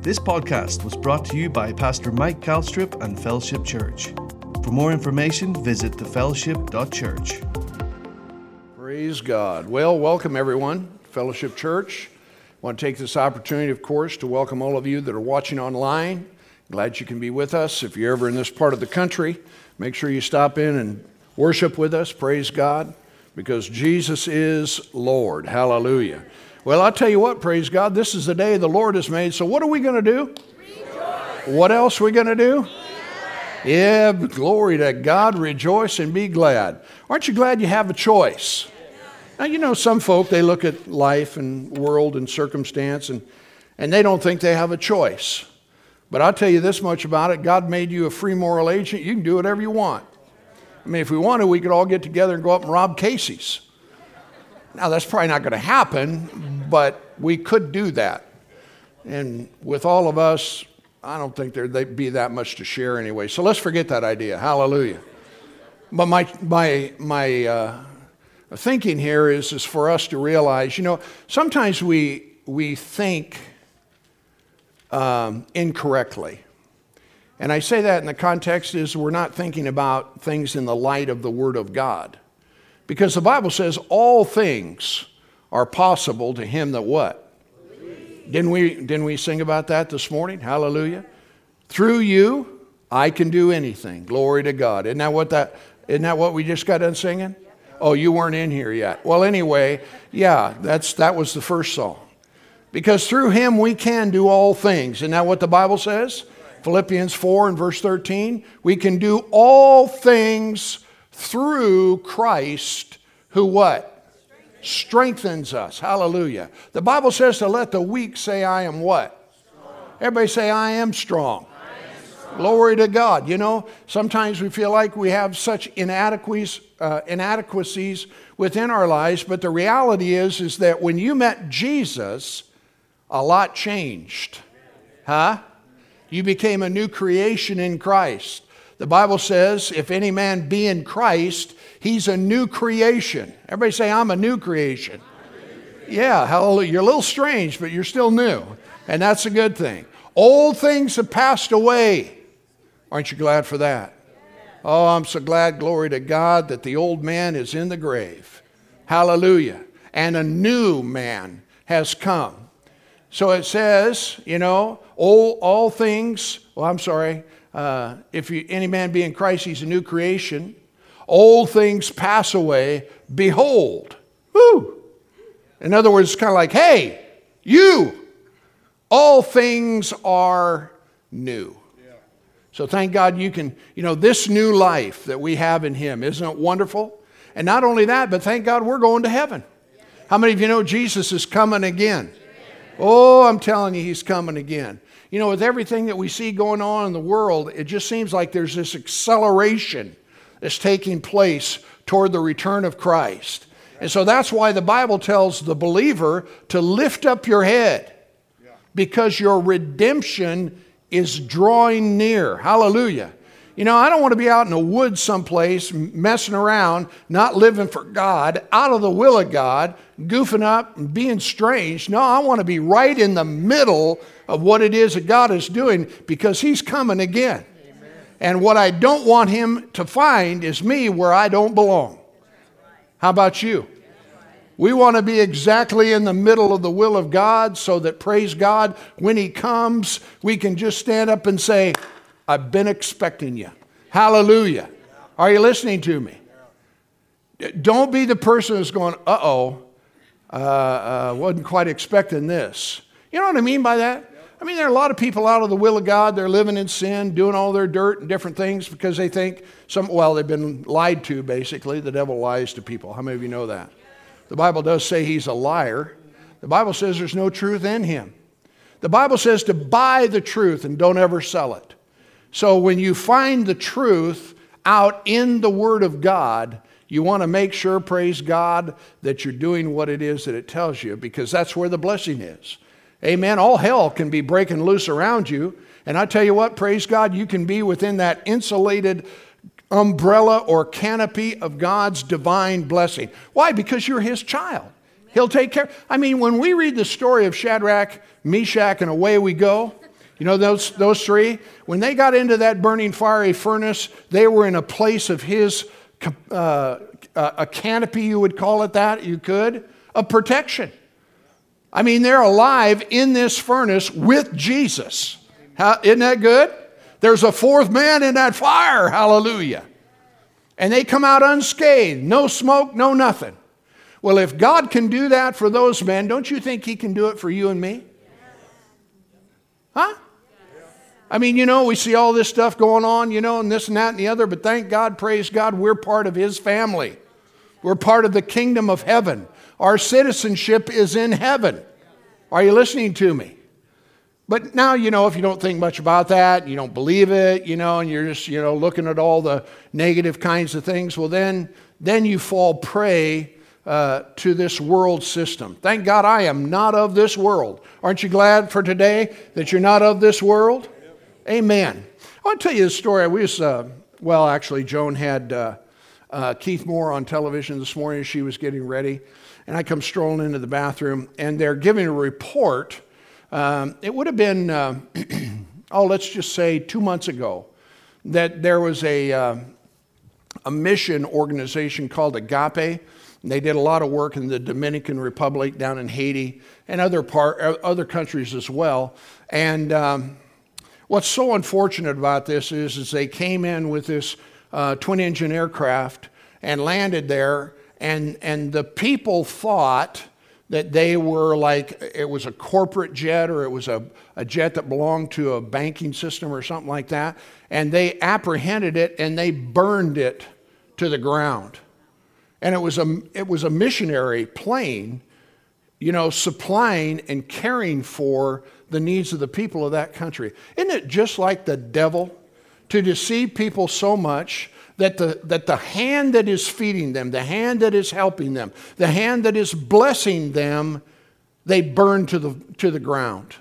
This podcast was brought to you by Pastor Mike Kalstrup and Fellowship Church. For more information, visit thefellowship.church. Praise God. Well, welcome everyone, Fellowship Church. I want to take this opportunity, of course, to welcome all of you that are watching online. Glad you can be with us. If you're ever in this part of the country, make sure you stop in and worship with us. Praise God, because Jesus is Lord. Hallelujah. Well, I'll tell you what, praise God, this is the day the Lord has made. So, what are we going to do? Rejoice. What else are we going to do? Yeah, glory to God. Rejoice and be glad. Aren't you glad you have a choice? Now, you know, some folk, they look at life and world and circumstance and, and they don't think they have a choice. But I'll tell you this much about it God made you a free moral agent. You can do whatever you want. I mean, if we wanted, we could all get together and go up and rob Casey's. Now, that's probably not going to happen, but we could do that. And with all of us, I don't think there'd be that much to share anyway. So let's forget that idea. Hallelujah. But my, my, my uh, thinking here is, is for us to realize, you know, sometimes we, we think um, incorrectly. And I say that in the context is we're not thinking about things in the light of the Word of God. Because the Bible says all things are possible to him that what? Didn't we, didn't we sing about that this morning? Hallelujah. Through you, I can do anything. Glory to God. Isn't that what that, isn't that what we just got done singing? Oh, you weren't in here yet. Well, anyway, yeah, that's, that was the first song. Because through him we can do all things. Isn't that what the Bible says? Philippians 4 and verse 13. We can do all things through Christ who what? Strengthens us. Hallelujah. The Bible says to let the weak say, I am what? Everybody say, I am strong. Glory to God. You know, sometimes we feel like we have such inadequacies, uh, inadequacies within our lives, but the reality is, is that when you met Jesus, a lot changed. Huh? You became a new creation in Christ. The Bible says, if any man be in Christ, he's a new creation. Everybody say, I'm a new creation. Yeah, hallelujah. You're a little strange, but you're still new. And that's a good thing. Old things have passed away. Aren't you glad for that? Oh, I'm so glad, glory to God, that the old man is in the grave. Hallelujah. And a new man has come. So it says, you know, all, all things, well, I'm sorry, uh, if you, any man be in Christ, he's a new creation. Old things pass away. Behold. Woo! In other words, it's kind of like, hey, you, all things are new. So thank God you can, you know, this new life that we have in Him, isn't it wonderful? And not only that, but thank God we're going to heaven. How many of you know Jesus is coming again? Oh, I'm telling you, He's coming again. You know, with everything that we see going on in the world, it just seems like there's this acceleration that's taking place toward the return of Christ. And so that's why the Bible tells the believer to lift up your head because your redemption is drawing near. Hallelujah. You know, I don't want to be out in the woods someplace messing around, not living for God, out of the will of God, goofing up and being strange. No, I want to be right in the middle of what it is that God is doing because He's coming again. Amen. And what I don't want Him to find is me where I don't belong. How about you? We want to be exactly in the middle of the will of God so that, praise God, when He comes, we can just stand up and say, I've been expecting you. Hallelujah. Are you listening to me? Don't be the person who's going, uh oh, uh, wasn't quite expecting this. You know what I mean by that? I mean, there are a lot of people out of the will of God. They're living in sin, doing all their dirt and different things because they think some, well, they've been lied to, basically. The devil lies to people. How many of you know that? The Bible does say he's a liar. The Bible says there's no truth in him. The Bible says to buy the truth and don't ever sell it. So when you find the truth out in the Word of God, you want to make sure, praise God, that you're doing what it is that it tells you because that's where the blessing is. Amen. All hell can be breaking loose around you. And I tell you what, praise God, you can be within that insulated umbrella or canopy of God's divine blessing. Why? Because you're His child. He'll take care. I mean, when we read the story of Shadrach, Meshach, and away we go, You know those, those three? When they got into that burning fiery furnace, they were in a place of his, uh, a canopy, you would call it that, you could, of protection. I mean, they're alive in this furnace with Jesus. How, isn't that good? There's a fourth man in that fire. Hallelujah. And they come out unscathed, no smoke, no nothing. Well, if God can do that for those men, don't you think He can do it for you and me? Huh? I mean, you know, we see all this stuff going on, you know, and this and that and the other, but thank God, praise God, we're part of His family. We're part of the kingdom of heaven. Our citizenship is in heaven. Are you listening to me? But now, you know, if you don't think much about that, you don't believe it, you know, and you're just, you know, looking at all the negative kinds of things, well, then, then you fall prey uh, to this world system. Thank God I am not of this world. Aren't you glad for today that you're not of this world? Amen. I want to tell you a story. We was, uh, well, actually, Joan had uh, uh, Keith Moore on television this morning. She was getting ready, and I come strolling into the bathroom, and they're giving a report. Um, it would have been, uh, oh, let's just say two months ago, that there was a, uh, a mission organization called Agape. They did a lot of work in the Dominican Republic, down in Haiti, and other part, other countries as well. And um, What's so unfortunate about this is, is they came in with this uh, twin engine aircraft and landed there, and, and the people thought that they were like it was a corporate jet or it was a, a jet that belonged to a banking system or something like that. And they apprehended it and they burned it to the ground. And it was a, it was a missionary plane, you know, supplying and caring for the needs of the people of that country. Isn't it just like the devil to deceive people so much that the, that the hand that is feeding them, the hand that is helping them, the hand that is blessing them, they burn to the, to the ground?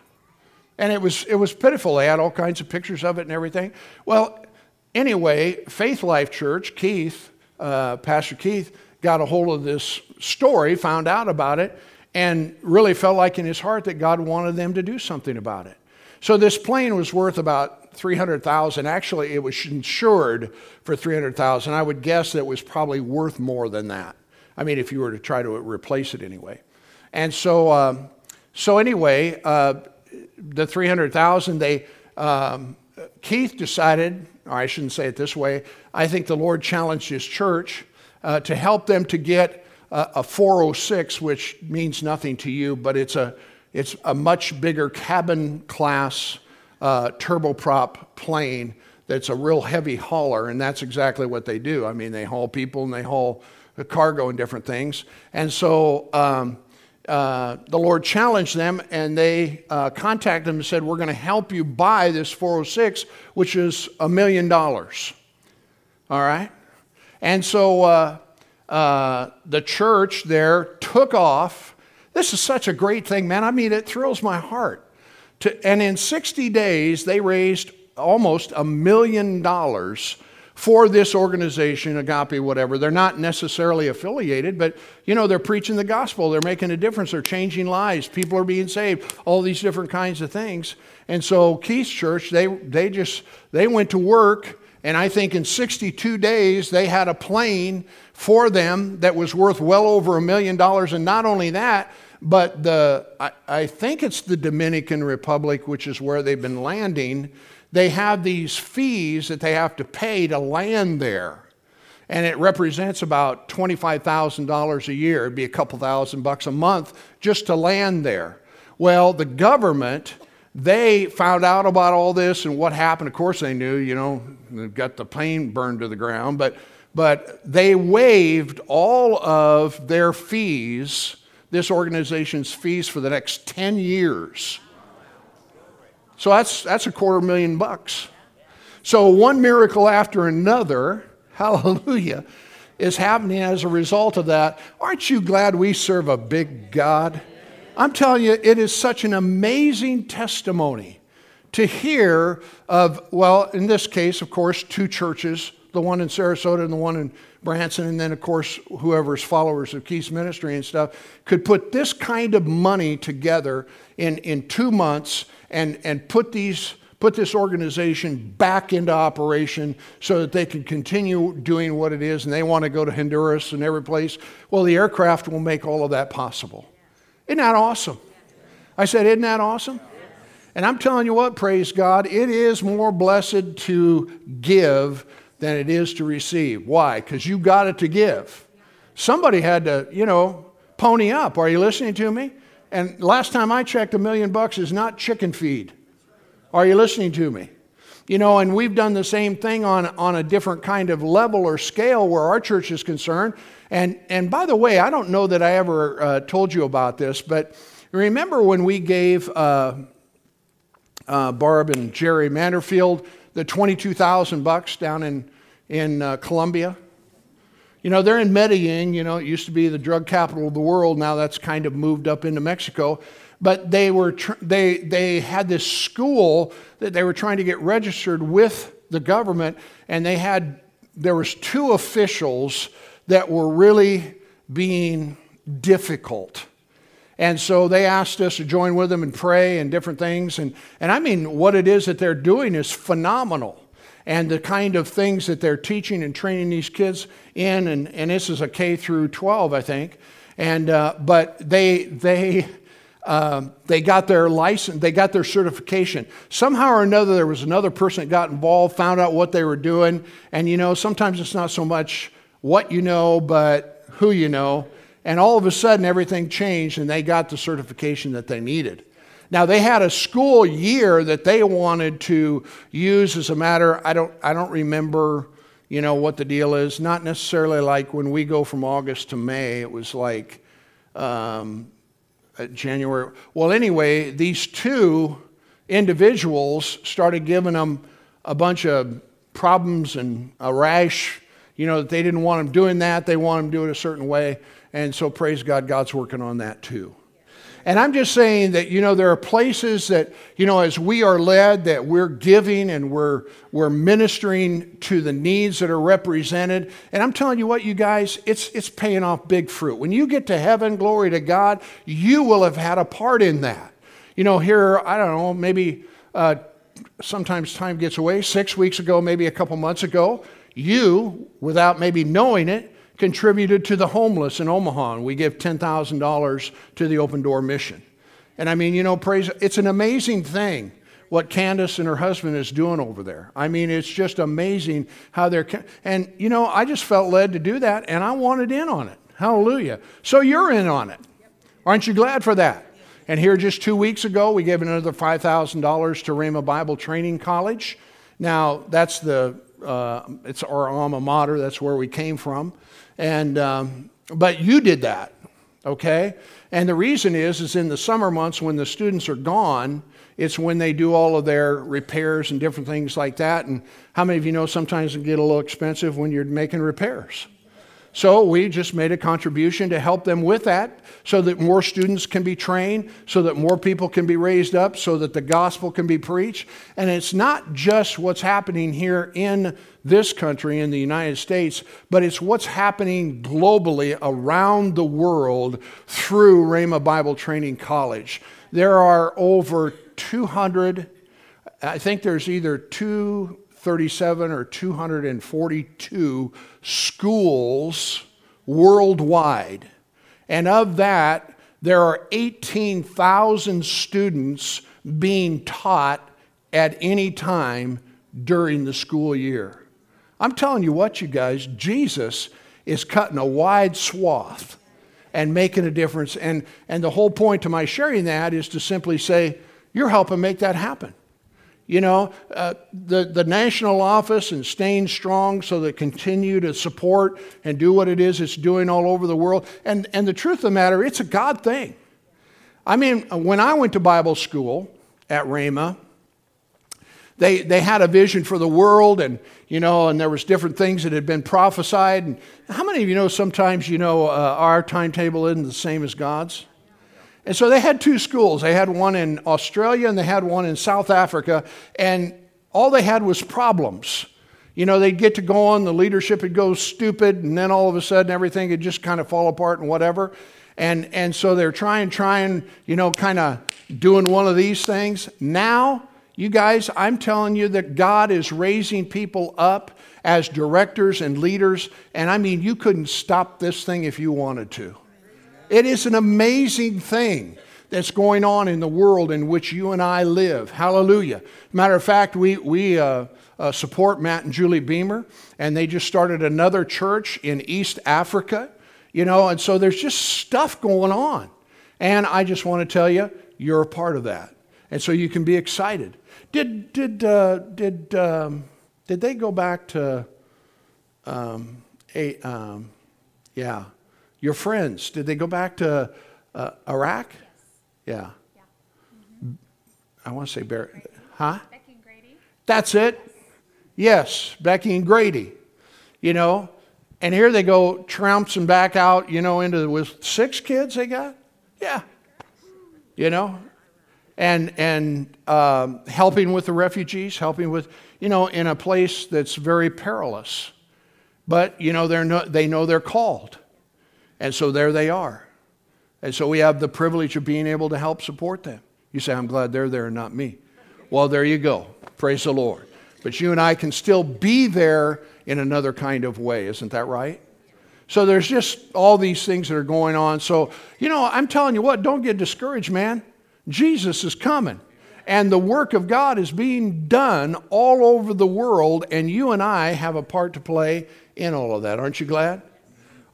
And it was, it was pitiful. They had all kinds of pictures of it and everything. Well, anyway, Faith Life Church, Keith, uh, Pastor Keith, got a hold of this story, found out about it, and really felt like in his heart that God wanted them to do something about it. So this plane was worth about 300,000. Actually, it was insured for 300,000. I would guess that it was probably worth more than that. I mean, if you were to try to replace it anyway. And so, um, so anyway, uh, the 300,000, they, um, Keith decided, or I shouldn't say it this way, I think the Lord challenged his church uh, to help them to get a 406, which means nothing to you, but it's a, it's a much bigger cabin class uh, turboprop plane that's a real heavy hauler, and that's exactly what they do. I mean, they haul people and they haul cargo and different things. And so um, uh, the Lord challenged them, and they uh, contacted them and said, We're going to help you buy this 406, which is a million dollars. All right? And so uh, the church there took off. This is such a great thing, man. I mean, it thrills my heart. To, and in 60 days, they raised almost a million dollars for this organization, Agape, whatever. They're not necessarily affiliated, but you know, they're preaching the gospel. They're making a difference. They're changing lives. People are being saved. All these different kinds of things. And so Keith's church, they they just they went to work, and I think in 62 days they had a plane for them that was worth well over a million dollars. And not only that, but the, I, I, think it's the Dominican Republic, which is where they've been landing. They have these fees that they have to pay to land there. And it represents about $25,000 a year. It'd be a couple thousand bucks a month just to land there. Well, the government, they found out about all this and what happened. Of course, they knew, you know, they've got the plane burned to the ground, but but they waived all of their fees, this organization's fees for the next 10 years. So that's, that's a quarter million bucks. So one miracle after another, hallelujah, is happening as a result of that. Aren't you glad we serve a big God? I'm telling you, it is such an amazing testimony to hear of, well, in this case, of course, two churches the one in Sarasota and the one in Branson, and then, of course, whoever's followers of Keith's ministry and stuff, could put this kind of money together in, in two months and, and put, these, put this organization back into operation so that they can continue doing what it is and they want to go to Honduras and every place. Well, the aircraft will make all of that possible. Isn't that awesome? I said, Isn't that awesome? And I'm telling you what, praise God, it is more blessed to give than it is to receive. Why? Because you got it to give. Somebody had to, you know, pony up. Are you listening to me? And last time I checked, a million bucks is not chicken feed. Are you listening to me? You know, and we've done the same thing on, on a different kind of level or scale where our church is concerned. And, and by the way, I don't know that I ever uh, told you about this, but remember when we gave uh, uh, Barb and Jerry Manderfield the 22,000 bucks down in, in uh, Colombia? You know, they're in Medellin, you know, it used to be the drug capital of the world. Now that's kind of moved up into Mexico. But they, were tr- they, they had this school that they were trying to get registered with the government, and they had, there was two officials that were really being difficult. And so they asked us to join with them and pray and different things. And, and I mean, what it is that they're doing is phenomenal. And the kind of things that they're teaching and training these kids in, and, and this is a K through 12, I think. And, uh, but they, they, uh, they got their license, they got their certification. Somehow or another, there was another person that got involved, found out what they were doing. And you know, sometimes it's not so much what you know, but who you know. And all of a sudden, everything changed and they got the certification that they needed. Now, they had a school year that they wanted to use as a matter, I don't, I don't remember, you know, what the deal is. Not necessarily like when we go from August to May, it was like um, uh, January. Well, anyway, these two individuals started giving them a bunch of problems and a rash, you know, that they didn't want them doing that. They want them to do it a certain way. And so, praise God, God's working on that too. And I'm just saying that, you know, there are places that, you know, as we are led, that we're giving and we're, we're ministering to the needs that are represented. And I'm telling you what, you guys, it's, it's paying off big fruit. When you get to heaven, glory to God, you will have had a part in that. You know, here, I don't know, maybe uh, sometimes time gets away, six weeks ago, maybe a couple months ago, you, without maybe knowing it, contributed to the homeless in Omaha, and we give $10,000 to the Open Door Mission. And I mean, you know, praise, it's an amazing thing what Candace and her husband is doing over there. I mean, it's just amazing how they're, and you know, I just felt led to do that, and I wanted in on it. Hallelujah. So you're in on it. Aren't you glad for that? And here just two weeks ago, we gave another $5,000 to Rhema Bible Training College. Now, that's the, uh, it's our alma mater, that's where we came from. And, um, but you did that, okay? And the reason is, is in the summer months when the students are gone, it's when they do all of their repairs and different things like that. And how many of you know sometimes it get a little expensive when you're making repairs? So we just made a contribution to help them with that so that more students can be trained, so that more people can be raised up, so that the gospel can be preached. And it's not just what's happening here in this country, in the United States, but it's what's happening globally around the world through Rhema Bible Training College. There are over 200, I think there's either 237 or 242 schools worldwide. And of that, there are 18,000 students being taught at any time during the school year. I'm telling you what, you guys, Jesus is cutting a wide swath and making a difference. And, and the whole point to my sharing that is to simply say, you're helping make that happen. You know, uh, the, the national office and staying strong so that continue to support and do what it is it's doing all over the world. And, and the truth of the matter, it's a God thing. I mean, when I went to Bible school at Rhema, they, they had a vision for the world and, you know, and there was different things that had been prophesied. And how many of you know sometimes, you know, uh, our timetable isn't the same as God's? And so they had two schools. They had one in Australia and they had one in South Africa. And all they had was problems. You know, they'd get to go on, the leadership would go stupid, and then all of a sudden everything would just kind of fall apart and whatever. And, and so they're trying, trying, you know, kind of doing one of these things. Now, you guys, I'm telling you that God is raising people up as directors and leaders. And I mean, you couldn't stop this thing if you wanted to. It is an amazing thing that's going on in the world in which you and I live. Hallelujah. Matter of fact, we, we uh, uh, support Matt and Julie Beamer, and they just started another church in East Africa, you know, and so there's just stuff going on. And I just want to tell you, you're a part of that. And so you can be excited. Did, did, uh, did, um, did they go back to, um, a, um, yeah, your friends, did they go back to uh, Iraq? Yeah. yeah. Mm-hmm. I want to say Barry. Huh? Becky and Grady. That's it. Yes, Becky and Grady. You know, and here they go trouncing back out, you know, into the, with six kids they got? Yeah. You know, and, and um, helping with the refugees, helping with, you know, in a place that's very perilous. But, you know, they're no, they know they're called. And so there they are. And so we have the privilege of being able to help support them. You say, I'm glad they're there and not me. Well, there you go. Praise the Lord. But you and I can still be there in another kind of way. Isn't that right? So there's just all these things that are going on. So, you know, I'm telling you what, don't get discouraged, man. Jesus is coming. And the work of God is being done all over the world, and you and I have a part to play in all of that. Aren't you glad?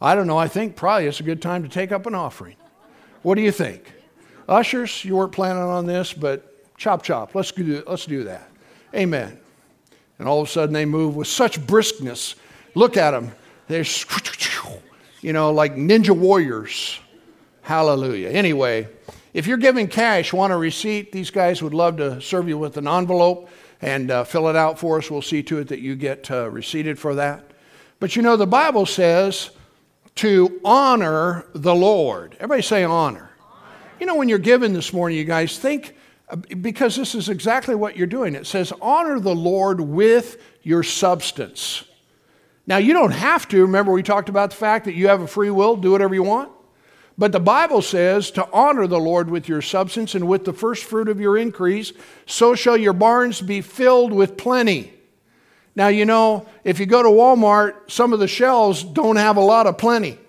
I don't know. I think probably it's a good time to take up an offering. What do you think? Ushers, you weren't planning on this, but chop chop. Let's do, let's do that. Amen. And all of a sudden they move with such briskness. Look at them. They're, you know, like ninja warriors. Hallelujah. Anyway, if you're giving cash, want a receipt, these guys would love to serve you with an envelope and uh, fill it out for us. We'll see to it that you get uh, receipted for that. But you know, the Bible says to honor the Lord. Everybody say honor. honor. You know, when you're given this morning, you guys think, uh, because this is exactly what you're doing. It says, honor the Lord with your substance. Now, you don't have to. Remember, we talked about the fact that you have a free will, do whatever you want. But the Bible says to honor the Lord with your substance and with the first fruit of your increase, so shall your barns be filled with plenty. Now, you know, if you go to Walmart, some of the shelves don't have a lot of plenty.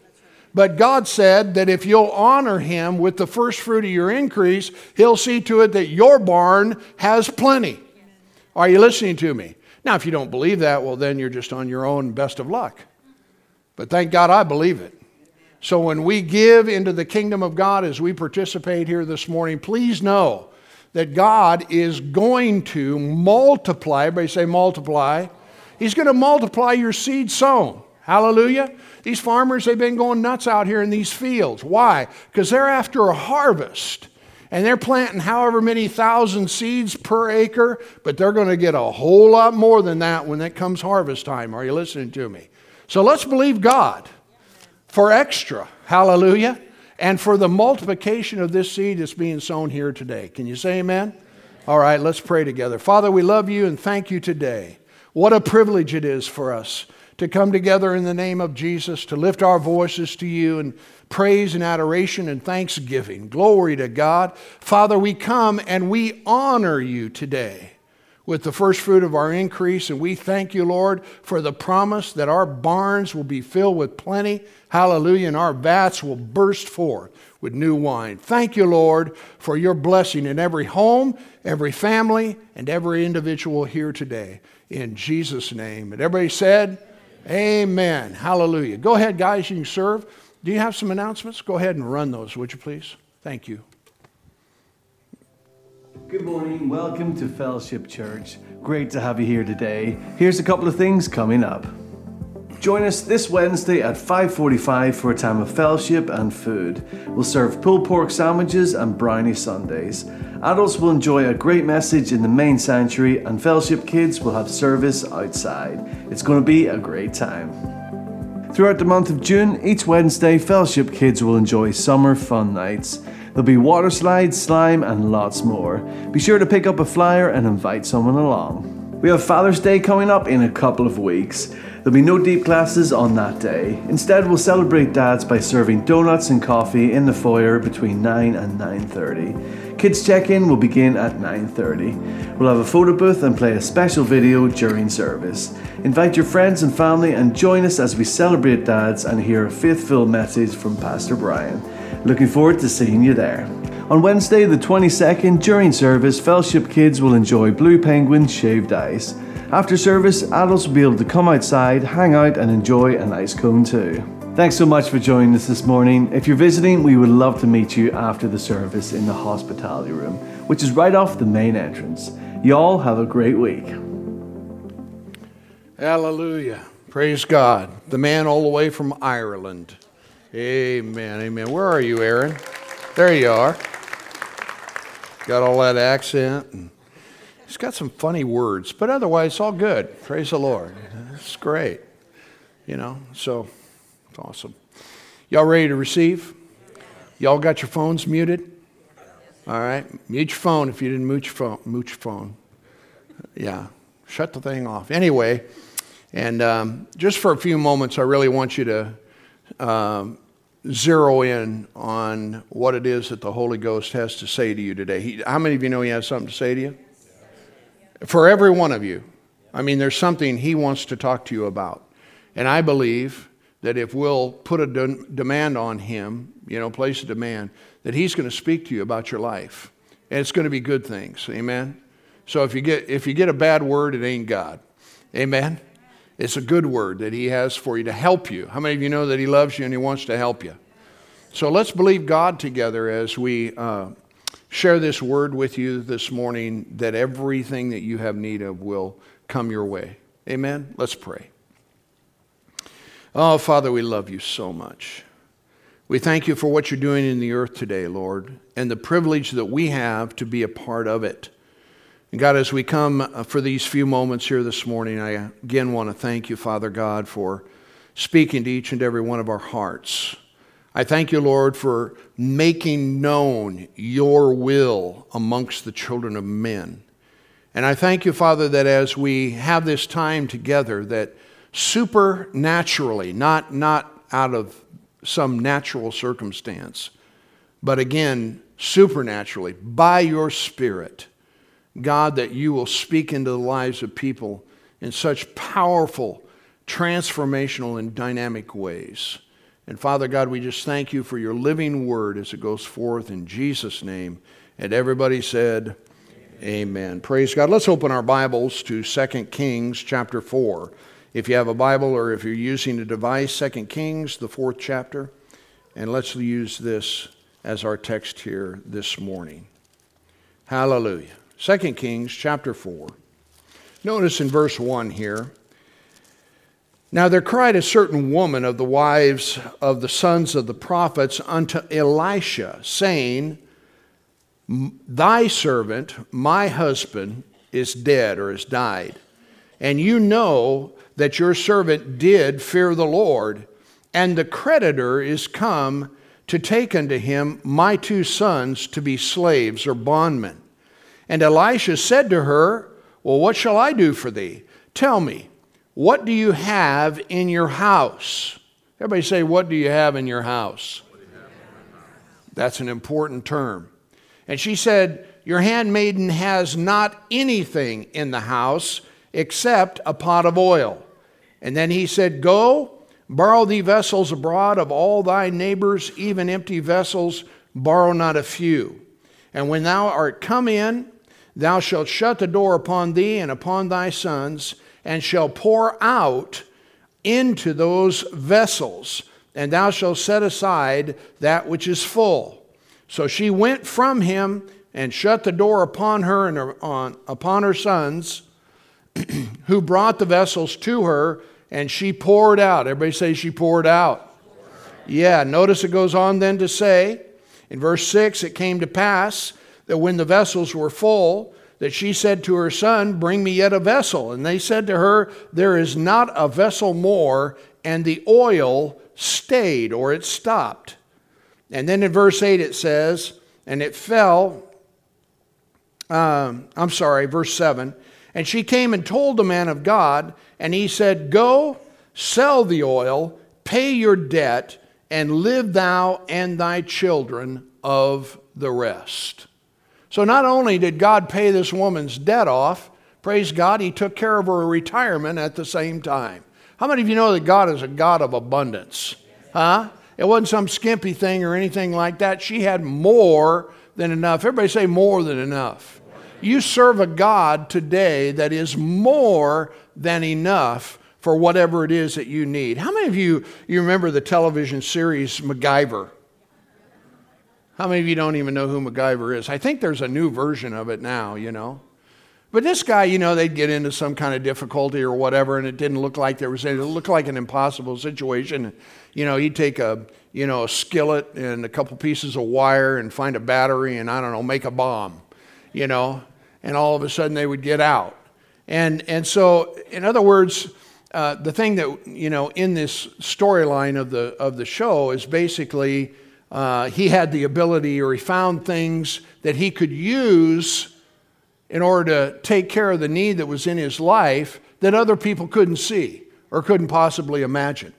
But God said that if you'll honor Him with the first fruit of your increase, He'll see to it that your barn has plenty. Are you listening to me? Now, if you don't believe that, well, then you're just on your own best of luck. But thank God I believe it. So when we give into the kingdom of God as we participate here this morning, please know that God is going to multiply. Everybody say multiply. He's going to multiply your seed sown. Hallelujah. These farmers, they've been going nuts out here in these fields. Why? Because they're after a harvest. And they're planting however many thousand seeds per acre, but they're going to get a whole lot more than that when it comes harvest time. Are you listening to me? So let's believe God for extra. Hallelujah. And for the multiplication of this seed that's being sown here today. Can you say amen? All right, let's pray together. Father, we love you and thank you today. What a privilege it is for us to come together in the name of Jesus, to lift our voices to you in praise and adoration and thanksgiving. Glory to God. Father, we come and we honor you today with the first fruit of our increase. And we thank you, Lord, for the promise that our barns will be filled with plenty. Hallelujah. And our vats will burst forth with new wine. Thank you, Lord, for your blessing in every home, every family, and every individual here today. In Jesus' name. And everybody said, Amen. Amen. Hallelujah. Go ahead, guys, you can serve. Do you have some announcements? Go ahead and run those, would you please? Thank you. Good morning. Welcome to Fellowship Church. Great to have you here today. Here's a couple of things coming up. Join us this Wednesday at 5:45 for a time of fellowship and food. We'll serve pulled pork sandwiches and brownie sundaes. Adults will enjoy a great message in the main sanctuary and fellowship kids will have service outside. It's going to be a great time. Throughout the month of June, each Wednesday, fellowship kids will enjoy summer fun nights. There'll be water slides, slime, and lots more. Be sure to pick up a flyer and invite someone along. We have Father's Day coming up in a couple of weeks. There'll be no deep classes on that day. Instead, we'll celebrate dads by serving donuts and coffee in the foyer between 9 and 9:30. Kids check-in will begin at 9:30. We'll have a photo booth and play a special video during service. Invite your friends and family and join us as we celebrate dads and hear a faith-filled message from Pastor Brian. Looking forward to seeing you there. On Wednesday, the 22nd, during service, Fellowship kids will enjoy Blue Penguin shaved ice. After service, adults will be able to come outside, hang out, and enjoy an ice cone too. Thanks so much for joining us this morning. If you're visiting, we would love to meet you after the service in the hospitality room, which is right off the main entrance. Y'all have a great week. Hallelujah. Praise God. The man all the way from Ireland. Amen. Amen. Where are you, Aaron? There you are. Got all that accent. He's got some funny words, but otherwise, it's all good. Praise the Lord. It's great. You know, so it's awesome. Y'all ready to receive? Y'all got your phones muted? All right. Mute your phone if you didn't mute your phone. Mute your phone. Yeah. Shut the thing off. Anyway, and um, just for a few moments, I really want you to um, zero in on what it is that the Holy Ghost has to say to you today. He, how many of you know He has something to say to you? For every one of you. I mean, there's something He wants to talk to you about. And I believe that if we'll put a de- demand on Him, you know, place a demand, that He's going to speak to you about your life. And it's going to be good things. Amen? So if you get, if you get a bad word, it ain't God. Amen? It's a good word that He has for you to help you. How many of you know that He loves you and He wants to help you? So let's believe God together as we uh, share this word with you this morning that everything that you have need of will come your way. Amen? Let's pray. Oh, Father, we love you so much. We thank you for what you're doing in the earth today, Lord, and the privilege that we have to be a part of it. And God, as we come uh, for these few moments here this morning, I again want to thank you, Father God, for speaking to each and every one of our hearts. I thank you, Lord, for making known your will amongst the children of men. And I thank you, Father, that as we have this time together, that supernaturally, not, not out of some natural circumstance, but again, supernaturally, by your Spirit, God, that you will speak into the lives of people in such powerful, transformational, and dynamic ways. And Father God, we just thank you for your living word as it goes forth in Jesus' name. And everybody said, Amen. Amen. Praise God. Let's open our Bibles to 2 Kings chapter 4. If you have a Bible or if you're using a device, 2 Kings, the fourth chapter. And let's use this as our text here this morning. Hallelujah. 2 Kings chapter 4. Notice in verse 1 here. Now there cried a certain woman of the wives of the sons of the prophets unto Elisha, saying, Thy servant, my husband, is dead or has died. And you know that your servant did fear the Lord, and the creditor is come to take unto him my two sons to be slaves or bondmen. And Elisha said to her, Well, what shall I do for thee? Tell me, what do you have in your house? Everybody say, What do you have in your house? That's an important term. And she said, Your handmaiden has not anything in the house except a pot of oil. And then he said, Go, borrow thee vessels abroad of all thy neighbors, even empty vessels, borrow not a few. And when thou art come in, Thou shalt shut the door upon thee and upon thy sons, and shall pour out into those vessels, and thou shalt set aside that which is full. So she went from him and shut the door upon her and her, on, upon her sons, who brought the vessels to her, and she poured out. Everybody say she poured out. Yeah, notice it goes on then to say, in verse 6, it came to pass that when the vessels were full, that she said to her son, Bring me yet a vessel. And they said to her, There is not a vessel more, and the oil stayed or it stopped. And then in verse 8 it says, And it fell, um, I'm sorry, verse 7, And she came and told the man of God, and he said, Go, sell the oil, pay your debt, and live thou and thy children of the rest. So not only did God pay this woman's debt off, praise God, he took care of her retirement at the same time. How many of you know that God is a God of abundance? Huh? It wasn't some skimpy thing or anything like that. She had more than enough. Everybody say more than enough. You serve a God today that is more than enough for whatever it is that you need. How many of you you remember the television series MacGyver? How many of you don't even know who MacGyver is? I think there's a new version of it now, you know. But this guy, you know, they'd get into some kind of difficulty or whatever, and it didn't look like there was any, it looked like an impossible situation. You know, he'd take a, you know, a skillet and a couple pieces of wire and find a battery and, I don't know, make a bomb, you know, and all of a sudden they would get out. And, and so, in other words, uh, the thing that, you know, in this storyline of the, of the show is basically uh, he had the ability or he found things that he could use in order to take care of the need that was in his life that other people couldn't see or couldn't possibly imagine.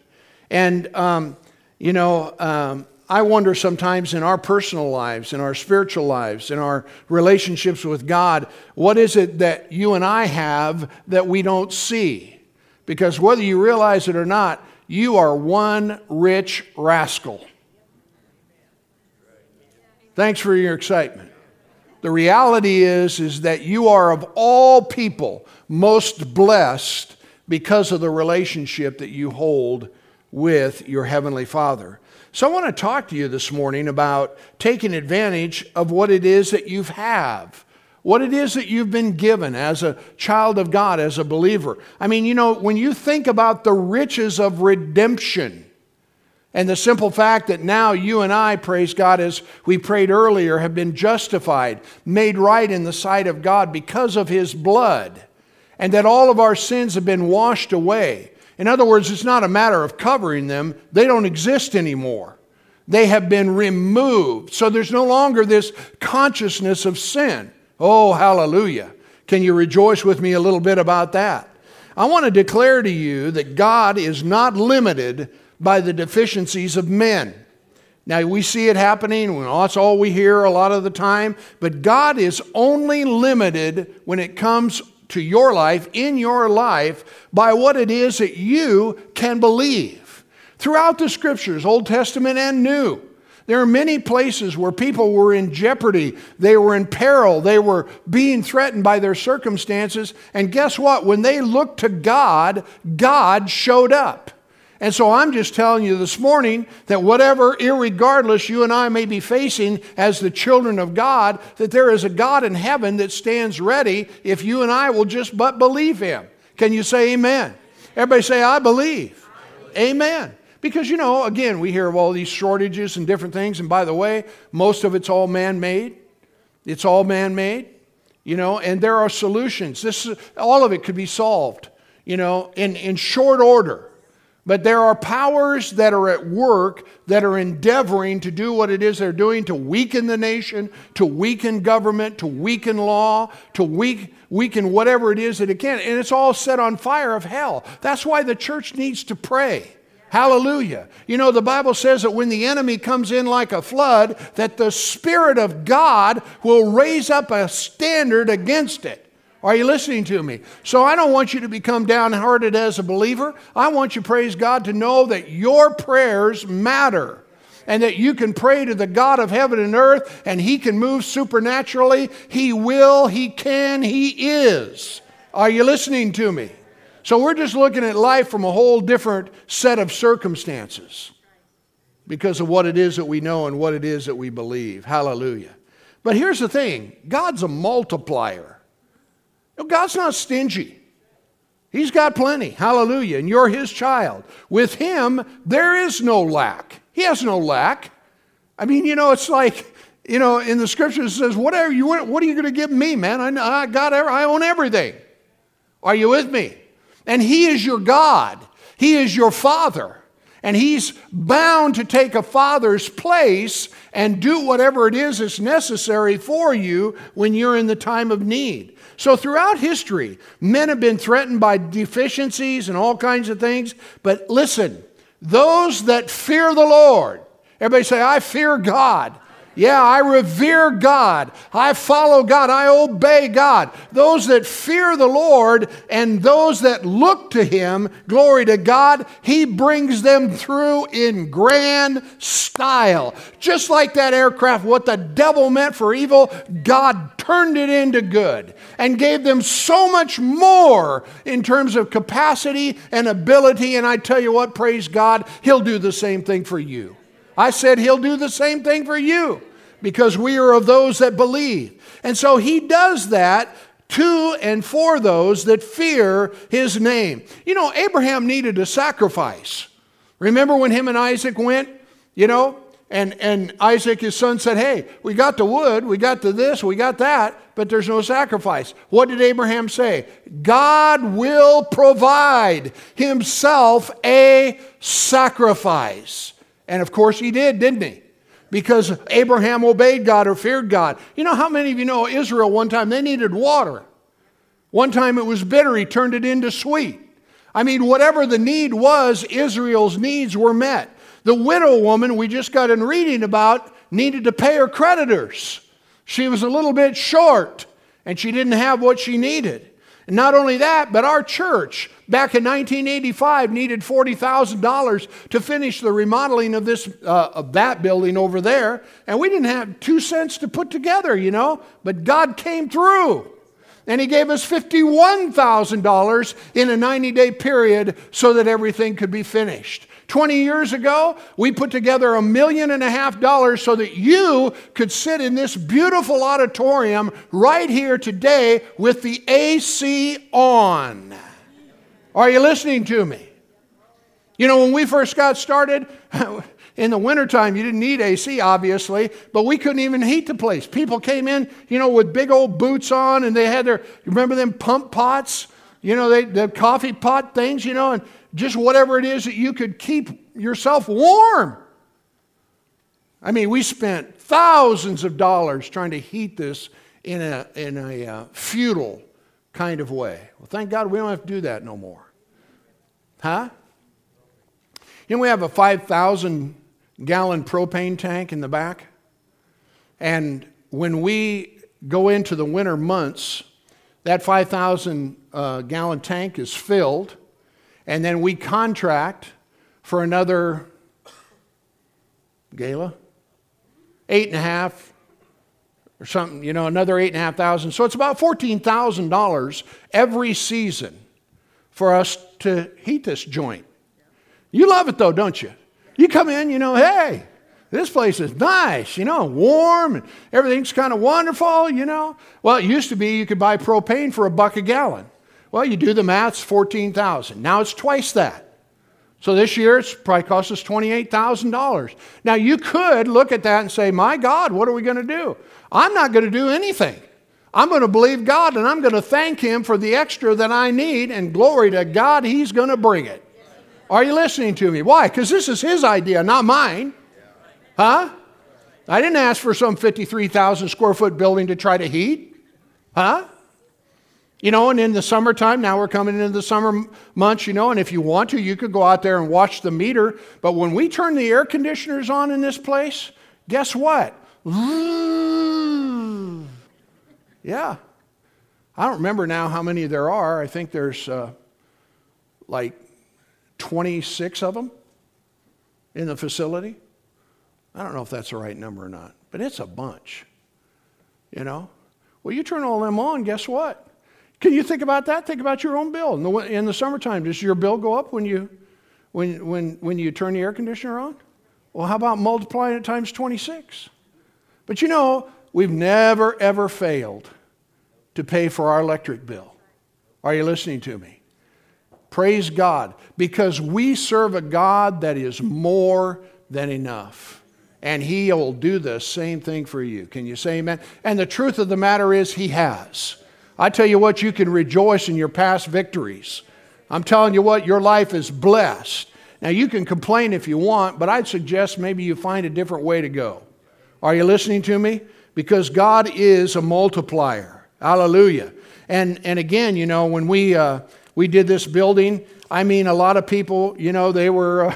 And, um, you know, um, I wonder sometimes in our personal lives, in our spiritual lives, in our relationships with God, what is it that you and I have that we don't see? Because whether you realize it or not, you are one rich rascal. Thanks for your excitement. The reality is is that you are of all people most blessed because of the relationship that you hold with your heavenly Father. So I want to talk to you this morning about taking advantage of what it is that you have what it is that you've been given as a child of God, as a believer. I mean, you know, when you think about the riches of redemption and the simple fact that now you and I, praise God, as we prayed earlier, have been justified, made right in the sight of God because of His blood, and that all of our sins have been washed away. In other words, it's not a matter of covering them, they don't exist anymore. They have been removed. So there's no longer this consciousness of sin. Oh, hallelujah. Can you rejoice with me a little bit about that? I want to declare to you that God is not limited by the deficiencies of men. Now, we see it happening, that's all we hear a lot of the time, but God is only limited when it comes to your life, in your life, by what it is that you can believe. Throughout the scriptures, Old Testament and New, there are many places where people were in jeopardy, they were in peril, they were being threatened by their circumstances. And guess what? When they looked to God, God showed up. And so I'm just telling you this morning that whatever, irregardless, you and I may be facing as the children of God, that there is a God in heaven that stands ready if you and I will just but believe Him. Can you say amen? Everybody say, I believe. I believe. Amen. Because, you know, again, we hear of all these shortages and different things. And by the way, most of it's all man made. It's all man made, you know, and there are solutions. This, all of it could be solved, you know, in, in short order. But there are powers that are at work that are endeavoring to do what it is they're doing to weaken the nation, to weaken government, to weaken law, to weak, weaken whatever it is that it can. And it's all set on fire of hell. That's why the church needs to pray. Hallelujah. You know, the Bible says that when the enemy comes in like a flood, that the Spirit of God will raise up a standard against it. Are you listening to me? So I don't want you to become downhearted as a believer. I want you, praise God, to know that your prayers matter and that you can pray to the God of heaven and earth and He can move supernaturally. He will, He can, He is. Are you listening to me? So we're just looking at life from a whole different set of circumstances because of what it is that we know and what it is that we believe. Hallelujah. But here's the thing God's a multiplier. God's not stingy. He's got plenty. Hallelujah. And you're his child. With him, there is no lack. He has no lack. I mean, you know, it's like, you know, in the scriptures it says, whatever you want, what are you going to give me, man? I, I got, I own everything. Are you with me? And He is your God, He is your Father. And He's bound to take a father's place and do whatever it is that's necessary for you when you're in the time of need. So, throughout history, men have been threatened by deficiencies and all kinds of things. But listen, those that fear the Lord, everybody say, I fear God. Yeah, I revere God. I follow God. I obey God. Those that fear the Lord and those that look to Him, glory to God, He brings them through in grand style. Just like that aircraft, what the devil meant for evil, God turned it into good and gave them so much more in terms of capacity and ability. And I tell you what, praise God, He'll do the same thing for you. I said he'll do the same thing for you because we are of those that believe. And so he does that to and for those that fear his name. You know, Abraham needed a sacrifice. Remember when him and Isaac went, you know, and, and Isaac, his son, said, Hey, we got the wood, we got the this, we got that, but there's no sacrifice. What did Abraham say? God will provide himself a sacrifice. And of course he did, didn't he? Because Abraham obeyed God or feared God. You know how many of you know Israel one time they needed water? One time it was bitter, he turned it into sweet. I mean, whatever the need was, Israel's needs were met. The widow woman we just got in reading about needed to pay her creditors. She was a little bit short and she didn't have what she needed. And not only that, but our church back in 1985 needed $40,000 to finish the remodeling of this uh, of that building over there, and we didn't have 2 cents to put together, you know, but God came through. And he gave us $51,000 in a 90-day period so that everything could be finished. 20 years ago, we put together a million and a half dollars so that you could sit in this beautiful auditorium right here today with the AC on. Are you listening to me? You know, when we first got started, in the wintertime, you didn't need AC, obviously, but we couldn't even heat the place. People came in, you know, with big old boots on, and they had their, remember them pump pots? You know, they, the coffee pot things, you know, and just whatever it is that you could keep yourself warm. I mean, we spent thousands of dollars trying to heat this in a, in a uh, futile kind of way. Well, thank God we don't have to do that no more. Huh? You know, we have a 5,000 gallon propane tank in the back. And when we go into the winter months, that 5,000 uh, gallon tank is filled and then we contract for another gala, eight and a half or something, you know, another eight and a half thousand. So it's about fourteen thousand dollars every season for us to heat this joint. You love it though, don't you? You come in, you know, hey, this place is nice, you know, warm, and everything's kind of wonderful, you know. Well, it used to be you could buy propane for a buck a gallon. Well, you do the maths, 14,000. Now it's twice that. So this year it's probably cost us $28,000. Now you could look at that and say, my God, what are we going to do? I'm not going to do anything. I'm going to believe God and I'm going to thank Him for the extra that I need, and glory to God, He's going to bring it. Are you listening to me? Why? Because this is His idea, not mine. Huh? I didn't ask for some 53,000 square foot building to try to heat. Huh? You know, and in the summertime, now we're coming into the summer months, you know, and if you want to, you could go out there and watch the meter. But when we turn the air conditioners on in this place, guess what? Yeah. I don't remember now how many there are. I think there's uh, like 26 of them in the facility. I don't know if that's the right number or not, but it's a bunch. You know? Well, you turn all them on, guess what? Can you think about that? Think about your own bill. In the, in the summertime, does your bill go up when you, when, when, when you turn the air conditioner on? Well, how about multiplying it times 26? But you know, we've never, ever failed to pay for our electric bill. Are you listening to me? Praise God, because we serve a God that is more than enough. And He will do the same thing for you. Can you say amen? And the truth of the matter is, He has. I tell you what, you can rejoice in your past victories. I'm telling you what, your life is blessed. Now, you can complain if you want, but I'd suggest maybe you find a different way to go. Are you listening to me? Because God is a multiplier. Hallelujah. And, and again, you know, when we, uh, we did this building, I mean, a lot of people, you know, they were, uh,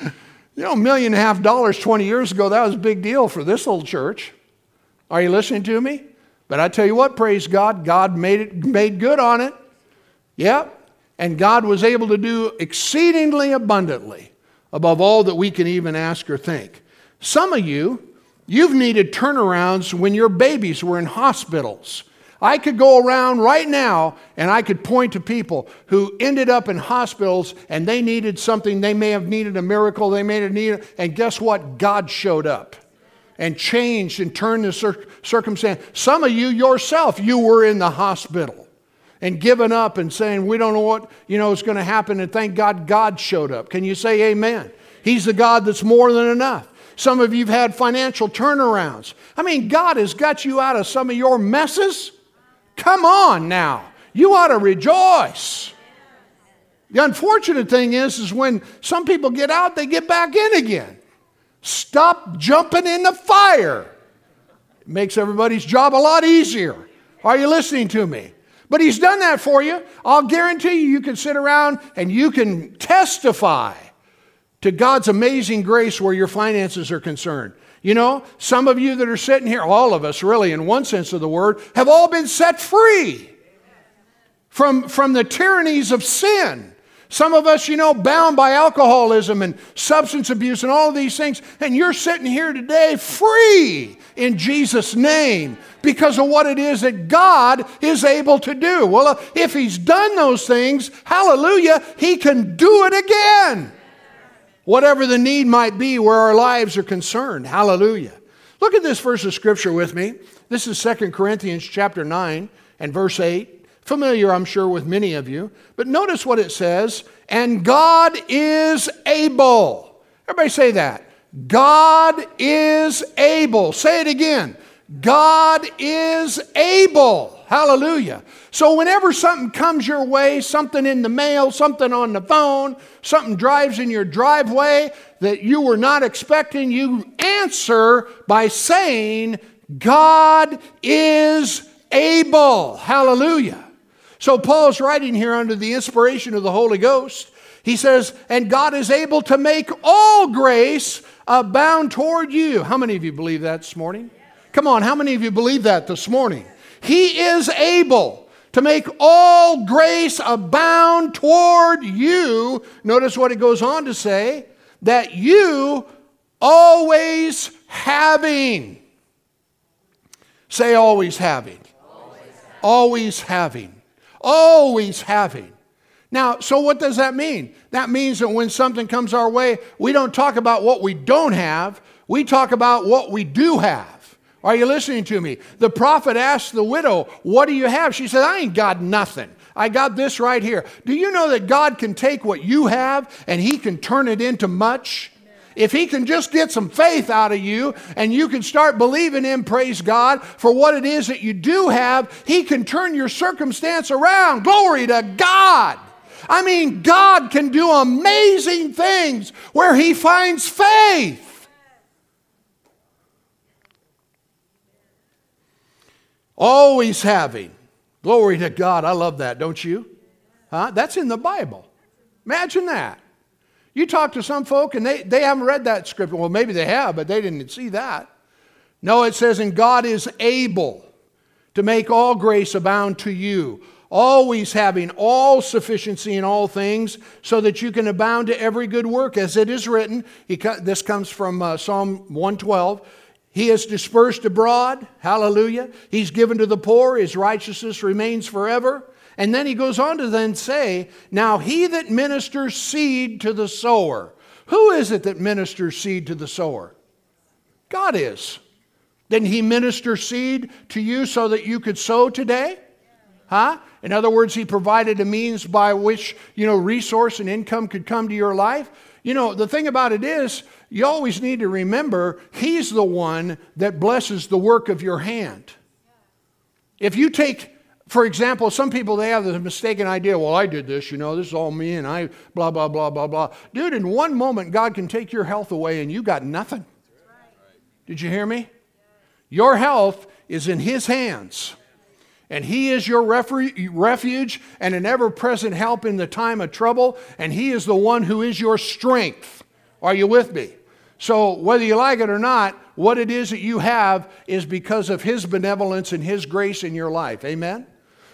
you know, a million and a half dollars 20 years ago, that was a big deal for this little church. Are you listening to me? But I tell you what, praise God, God made it made good on it. Yep. And God was able to do exceedingly abundantly above all that we can even ask or think. Some of you, you've needed turnarounds when your babies were in hospitals. I could go around right now and I could point to people who ended up in hospitals and they needed something. They may have needed a miracle, they may have needed, and guess what? God showed up and changed and turned the cir- circumstance. Some of you yourself, you were in the hospital and given up and saying, We don't know what you know is going to happen, and thank God God showed up. Can you say amen? He's the God that's more than enough. Some of you have had financial turnarounds. I mean, God has got you out of some of your messes. Come on now. You ought to rejoice. The unfortunate thing is, is when some people get out, they get back in again. Stop jumping in the fire. It makes everybody's job a lot easier. Are you listening to me? But he's done that for you. I'll guarantee you, you can sit around and you can testify to God's amazing grace where your finances are concerned. You know, some of you that are sitting here, all of us really, in one sense of the word, have all been set free from, from the tyrannies of sin. Some of us, you know, bound by alcoholism and substance abuse and all of these things, and you're sitting here today free in Jesus' name because of what it is that God is able to do. Well, if He's done those things, hallelujah, He can do it again whatever the need might be where our lives are concerned. Hallelujah. Look at this verse of scripture with me. This is 2 Corinthians chapter 9 and verse 8. Familiar, I'm sure, with many of you. But notice what it says, and God is able. Everybody say that. God is able. Say it again. God is able. Hallelujah. So, whenever something comes your way, something in the mail, something on the phone, something drives in your driveway that you were not expecting, you answer by saying, God is able. Hallelujah. So, Paul's writing here under the inspiration of the Holy Ghost. He says, And God is able to make all grace abound toward you. How many of you believe that this morning? Come on, how many of you believe that this morning? He is able to make all grace abound toward you. Notice what it goes on to say that you always having. Say always having. Always having. Always having. Now, so what does that mean? That means that when something comes our way, we don't talk about what we don't have, we talk about what we do have. Are you listening to me? The prophet asked the widow, What do you have? She said, I ain't got nothing. I got this right here. Do you know that God can take what you have and He can turn it into much? If He can just get some faith out of you and you can start believing Him, praise God, for what it is that you do have, He can turn your circumstance around. Glory to God. I mean, God can do amazing things where He finds faith. Always having. Glory to God. I love that, don't you? Huh? That's in the Bible. Imagine that. You talk to some folk and they, they haven't read that scripture. Well, maybe they have, but they didn't see that. No, it says, and God is able to make all grace abound to you, always having all sufficiency in all things, so that you can abound to every good work, as it is written. He, this comes from uh, Psalm 112. He is dispersed abroad. Hallelujah. He's given to the poor. His righteousness remains forever. And then he goes on to then say, Now he that ministers seed to the sower. Who is it that ministers seed to the sower? God is. Didn't he minister seed to you so that you could sow today? Huh? In other words, he provided a means by which, you know, resource and income could come to your life. You know, the thing about it is, you always need to remember He's the one that blesses the work of your hand. If you take, for example, some people they have the mistaken idea, well, I did this, you know, this is all me and I blah, blah, blah, blah, blah. Dude, in one moment, God can take your health away and you got nothing. Did you hear me? Your health is in His hands. And He is your refuge and an ever present help in the time of trouble, and He is the one who is your strength. Are you with me? So, whether you like it or not, what it is that you have is because of His benevolence and His grace in your life. Amen?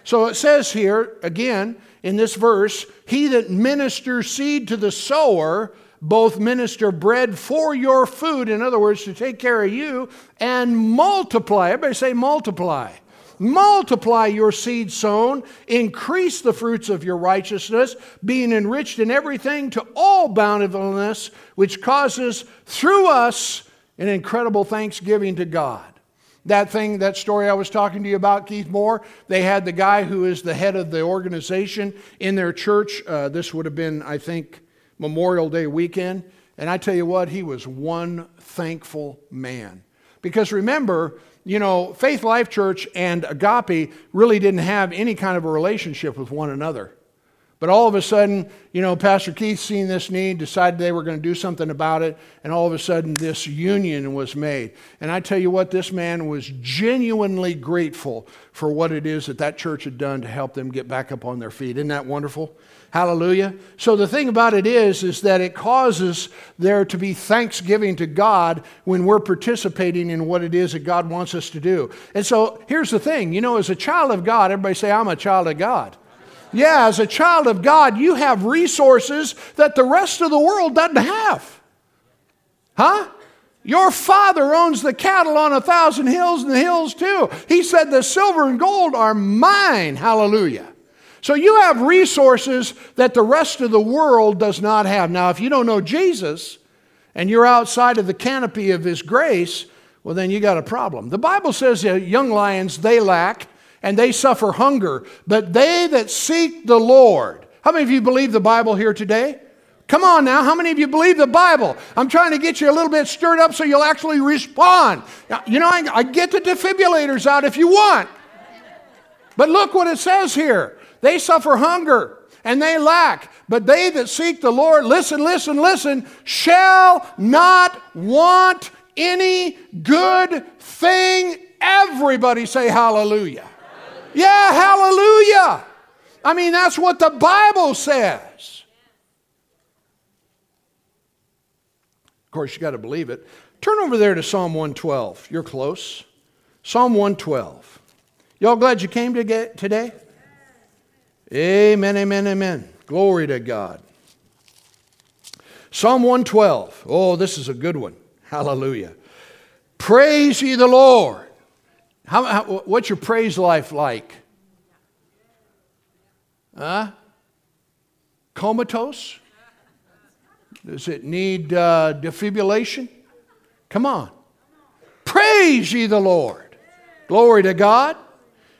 So it says here, again, in this verse, He that ministers seed to the sower, both minister bread for your food, in other words, to take care of you, and multiply. Everybody say multiply. Multiply your seed sown, increase the fruits of your righteousness, being enriched in everything to all bountifulness, which causes through us an incredible thanksgiving to God. That thing, that story I was talking to you about, Keith Moore, they had the guy who is the head of the organization in their church. Uh, this would have been, I think, Memorial Day weekend. And I tell you what, he was one thankful man. Because remember, you know, Faith Life Church and Agape really didn't have any kind of a relationship with one another. But all of a sudden, you know, Pastor Keith seen this need, decided they were going to do something about it, and all of a sudden this union was made. And I tell you what, this man was genuinely grateful for what it is that that church had done to help them get back up on their feet. Isn't that wonderful? Hallelujah. So the thing about it is is that it causes there to be thanksgiving to God when we're participating in what it is that God wants us to do. And so here's the thing, you know, as a child of God, everybody say I'm a child of God. Yeah, as a child of God, you have resources that the rest of the world doesn't have. Huh? Your father owns the cattle on a thousand hills and the hills too. He said, The silver and gold are mine. Hallelujah. So you have resources that the rest of the world does not have. Now, if you don't know Jesus and you're outside of the canopy of his grace, well, then you got a problem. The Bible says young lions, they lack and they suffer hunger. But they that seek the Lord, how many of you believe the Bible here today? Come on now, how many of you believe the Bible? I'm trying to get you a little bit stirred up so you'll actually respond. You know, I, I get the defibrillators out if you want. But look what it says here they suffer hunger and they lack. But they that seek the Lord, listen, listen, listen, shall not want any good thing. Everybody say hallelujah. Yeah, hallelujah. I mean, that's what the Bible says. Of course, you got to believe it. Turn over there to Psalm 112. You're close. Psalm 112. Y'all glad you came to get today? Amen, amen, amen. Glory to God. Psalm 112. Oh, this is a good one. Hallelujah. Praise ye the Lord. How, how, what's your praise life like? Huh? Comatose? Does it need uh, defibrillation? Come on. Praise ye the Lord. Glory to God.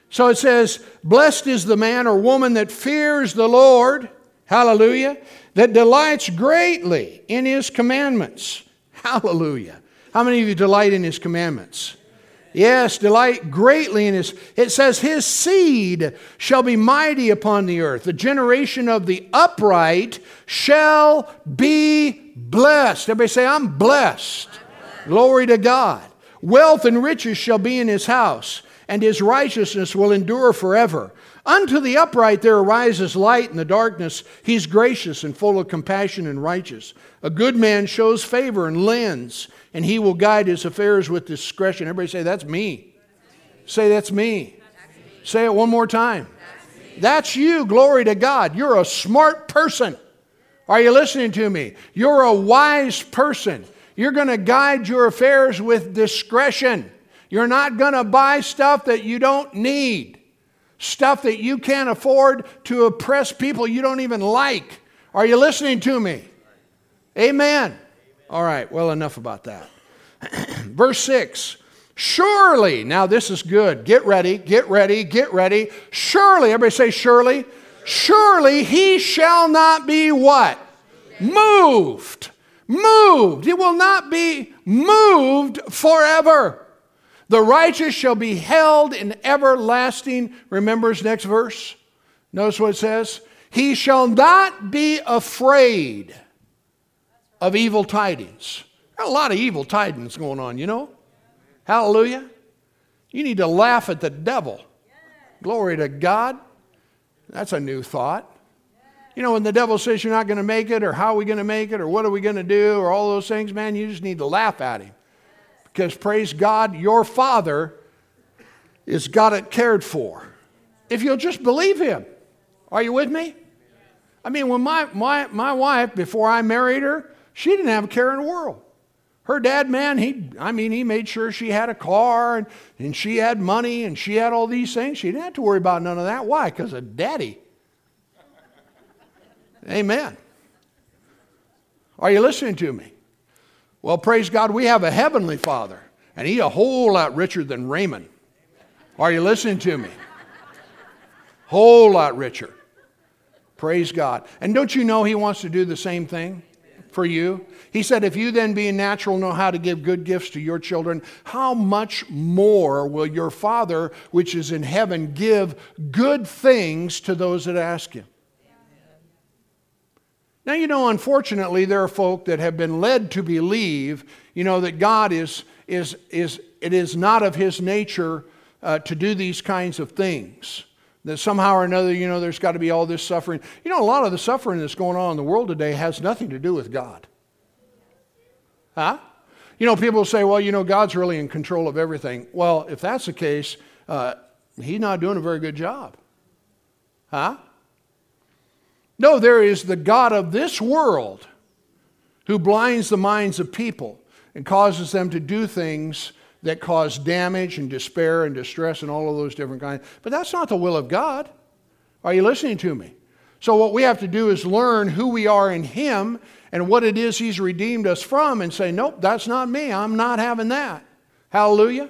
So it says, Blessed is the man or woman that fears the Lord. Hallelujah. That delights greatly in his commandments. Hallelujah. How many of you delight in his commandments? Yes, delight greatly in his. It says, His seed shall be mighty upon the earth. The generation of the upright shall be blessed. Everybody say, I'm blessed. Glory to God. Wealth and riches shall be in his house, and his righteousness will endure forever. Unto the upright there arises light in the darkness. He's gracious and full of compassion and righteous. A good man shows favor and lends and he will guide his affairs with discretion. Everybody say, That's me. Say, That's me. Say it one more time. That's you. Glory to God. You're a smart person. Are you listening to me? You're a wise person. You're going to guide your affairs with discretion. You're not going to buy stuff that you don't need, stuff that you can't afford to oppress people you don't even like. Are you listening to me? Amen. All right, well, enough about that. Verse 6 Surely, now this is good. Get ready, get ready, get ready. Surely, everybody say, surely. Surely he shall not be what? Moved. Moved. He will not be moved forever. The righteous shall be held in everlasting. Remember his next verse? Notice what it says? He shall not be afraid of evil tidings. Are a lot of evil tidings going on, you know? Hallelujah. You need to laugh at the devil. Glory to God. That's a new thought. You know, when the devil says you're not going to make it, or how are we going to make it, or what are we going to do, or all those things, man, you just need to laugh at him. Because praise God, your Father is got it cared for. If you'll just believe Him. Are you with me? I mean, when my, my, my wife, before I married her, she didn't have a care in the world. Her dad, man, he, I mean, he made sure she had a car and, and she had money and she had all these things. She didn't have to worry about none of that. Why? Because of daddy. Amen. Are you listening to me? Well, praise God, we have a heavenly Father, and He a whole lot richer than Raymond. Are you listening to me? Whole lot richer. Praise God. And don't you know He wants to do the same thing for you? He said, If you then, being natural, know how to give good gifts to your children, how much more will your Father, which is in heaven, give good things to those that ask Him? Now, you know, unfortunately, there are folk that have been led to believe, you know, that God is, is, is it is not of his nature uh, to do these kinds of things. That somehow or another, you know, there's got to be all this suffering. You know, a lot of the suffering that's going on in the world today has nothing to do with God. Huh? You know, people say, well, you know, God's really in control of everything. Well, if that's the case, uh, he's not doing a very good job. Huh? No, there is the God of this world who blinds the minds of people and causes them to do things that cause damage and despair and distress and all of those different kinds. But that's not the will of God. Are you listening to me? So, what we have to do is learn who we are in Him and what it is He's redeemed us from and say, Nope, that's not me. I'm not having that. Hallelujah.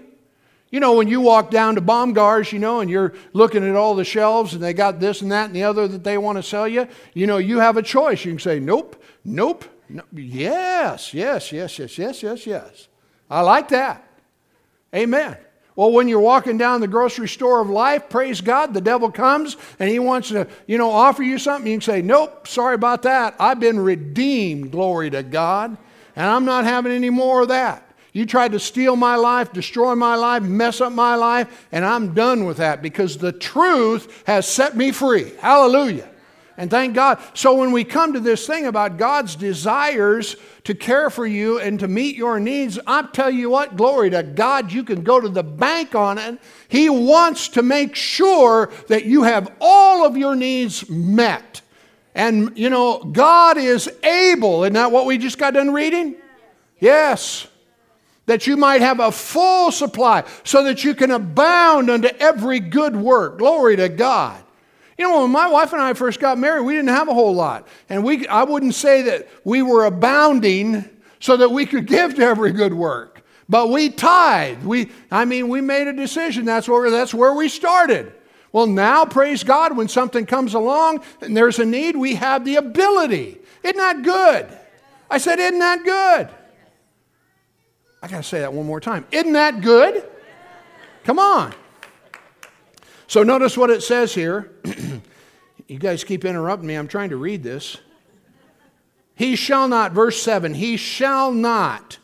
You know, when you walk down to Bomgaars, you know, and you're looking at all the shelves and they got this and that and the other that they want to sell you, you know, you have a choice. You can say, nope, nope, no, yes, yes, yes, yes, yes, yes, yes. I like that. Amen. Well, when you're walking down the grocery store of life, praise God, the devil comes and he wants to, you know, offer you something. You can say, nope, sorry about that. I've been redeemed, glory to God, and I'm not having any more of that. You tried to steal my life, destroy my life, mess up my life, and I'm done with that because the truth has set me free. Hallelujah. And thank God. So when we come to this thing about God's desires to care for you and to meet your needs, I tell you what, glory to God, you can go to the bank on it. He wants to make sure that you have all of your needs met. And, you know, God is able. Isn't that what we just got done reading? Yes that you might have a full supply, so that you can abound unto every good work. Glory to God. You know, when my wife and I first got married, we didn't have a whole lot. And we, I wouldn't say that we were abounding so that we could give to every good work. But we tithed. We, I mean, we made a decision. That's where, that's where we started. Well, now, praise God, when something comes along and there's a need, we have the ability. Isn't that good? I said, Isn't that good? I got to say that one more time. Isn't that good? Come on. So notice what it says here. you guys keep interrupting me. I'm trying to read this. He shall not, verse 7, he shall not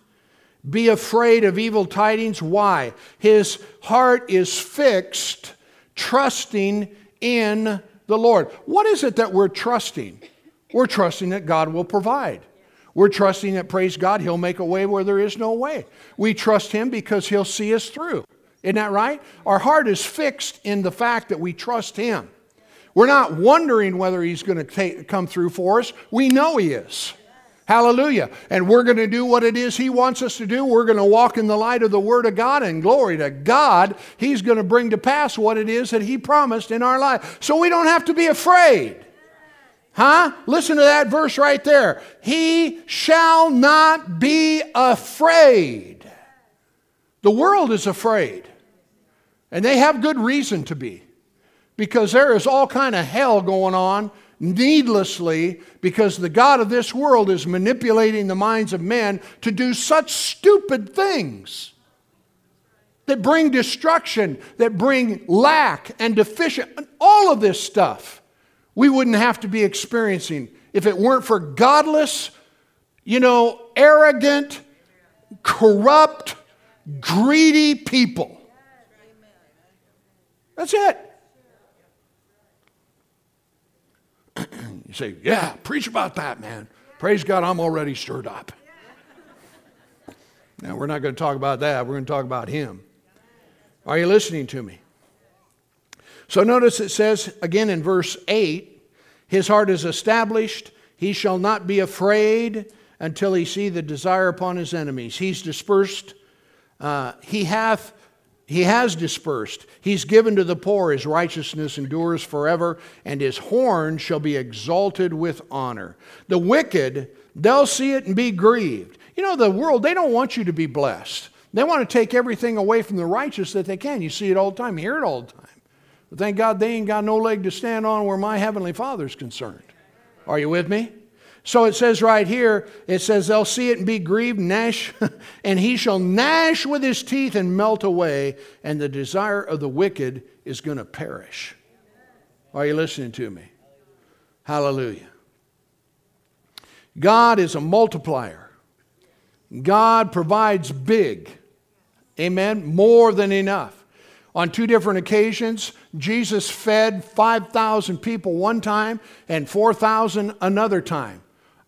be afraid of evil tidings. Why? His heart is fixed, trusting in the Lord. What is it that we're trusting? We're trusting that God will provide. We're trusting that, praise God, He'll make a way where there is no way. We trust Him because He'll see us through. Isn't that right? Our heart is fixed in the fact that we trust Him. We're not wondering whether He's going to come through for us. We know He is. Hallelujah. And we're going to do what it is He wants us to do. We're going to walk in the light of the Word of God, and glory to God, He's going to bring to pass what it is that He promised in our life. So we don't have to be afraid. Huh? Listen to that verse right there. He shall not be afraid. The world is afraid. And they have good reason to be. Because there is all kind of hell going on needlessly because the God of this world is manipulating the minds of men to do such stupid things that bring destruction, that bring lack and deficient, all of this stuff we wouldn't have to be experiencing if it weren't for godless, you know, arrogant, corrupt, greedy people. That's it. you say, Yeah, preach about that, man. Praise God, I'm already stirred up. Now, we're not going to talk about that. We're going to talk about Him. Are you listening to me? So, notice it says again in verse 8 His heart is established, he shall not be afraid until he see the desire upon his enemies. He's dispersed, uh, he hath. He has dispersed. He's given to the poor. His righteousness endures forever, and his horn shall be exalted with honor. The wicked, they'll see it and be grieved. You know, the world, they don't want you to be blessed. They want to take everything away from the righteous that they can. You see it all the time, hear it all the time. But thank God they ain't got no leg to stand on where my Heavenly Father's concerned. Are you with me? So it says right here, it says, They'll see it and be grieved, gnash, and he shall gnash with his teeth and melt away, and the desire of the wicked is going to perish. Are you listening to me? Hallelujah. God is a multiplier. God provides big. Amen. More than enough. On two different occasions, Jesus fed 5,000 people one time and 4,000 another time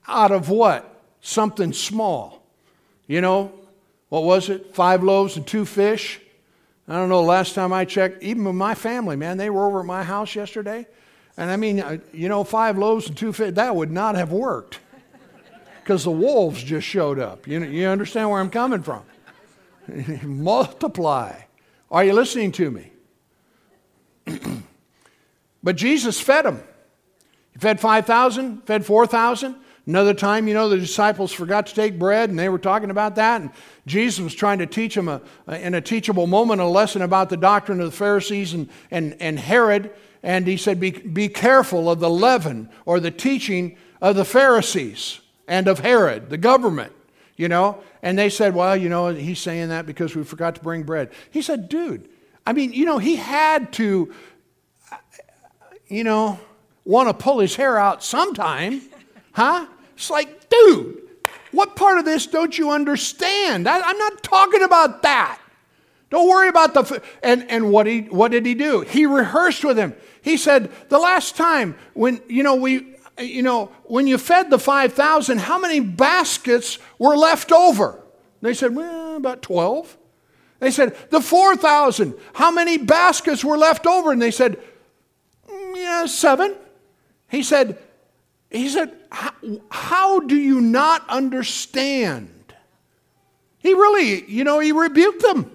out of what? Something small. You know, what was it? Five loaves and two fish. I don't know, last time I checked, even with my family, man, they were over at my house yesterday. And I mean, uh, you know, five loaves and two fish, that would not have worked because the wolves just showed up. You, you understand where I'm coming from? Multiply. Are you listening to me? but Jesus fed them. He fed 5,000, fed 4,000. Another time, you know, the disciples forgot to take bread and they were talking about that. And Jesus was trying to teach them, a, in a teachable moment, a lesson about the doctrine of the Pharisees and, and, and Herod. And he said, be, be careful of the leaven or the teaching of the Pharisees and of Herod, the government, you know. And they said, well, you know, he's saying that because we forgot to bring bread. He said, dude, I mean, you know, he had to, you know, want to pull his hair out sometime, huh? It's like, dude, what part of this don't you understand? I, am not talking about that. Don't worry about the. And, and what, he, what did he do? He rehearsed with him. He said, the last time when, you know, we, you know, when you fed the 5,000, how many baskets were left over? They said, well, about 12. They said, the 4,000, how many baskets were left over? And they said, mm, yeah, seven. He said, he said, how, how do you not understand? He really, you know, he rebuked them.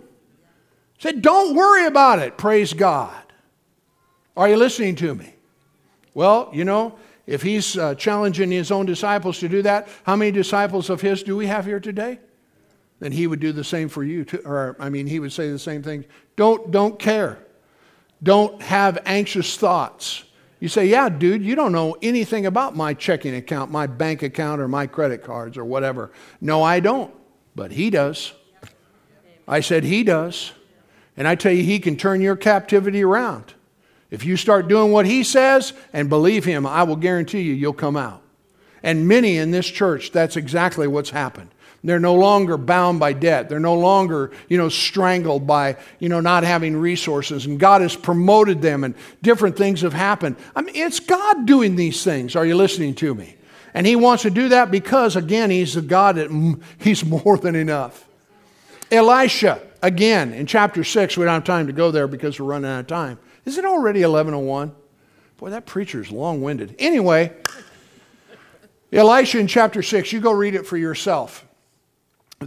Said, Don't worry about it. Praise God. Are you listening to me? Well, you know, if he's uh, challenging his own disciples to do that, how many disciples of his do we have here today? Then he would do the same for you. Too, or, I mean, he would say the same thing. Don't, don't care. Don't have anxious thoughts. You say, Yeah, dude, you don't know anything about my checking account, my bank account, or my credit cards, or whatever. No, I don't. But he does. I said, He does. And I tell you, He can turn your captivity around. If you start doing what He says and believe Him, I will guarantee you, you'll come out. And many in this church, that's exactly what's happened. They're no longer bound by debt. They're no longer, you know, strangled by, you know, not having resources. And God has promoted them and different things have happened. I mean, it's God doing these things. Are you listening to me? And He wants to do that because, again, He's a God that He's more than enough. Elisha, again, in chapter 6, we don't have time to go there because we're running out of time. Is it already 1101? Boy, that preacher's long winded. Anyway, Elisha in chapter 6, you go read it for yourself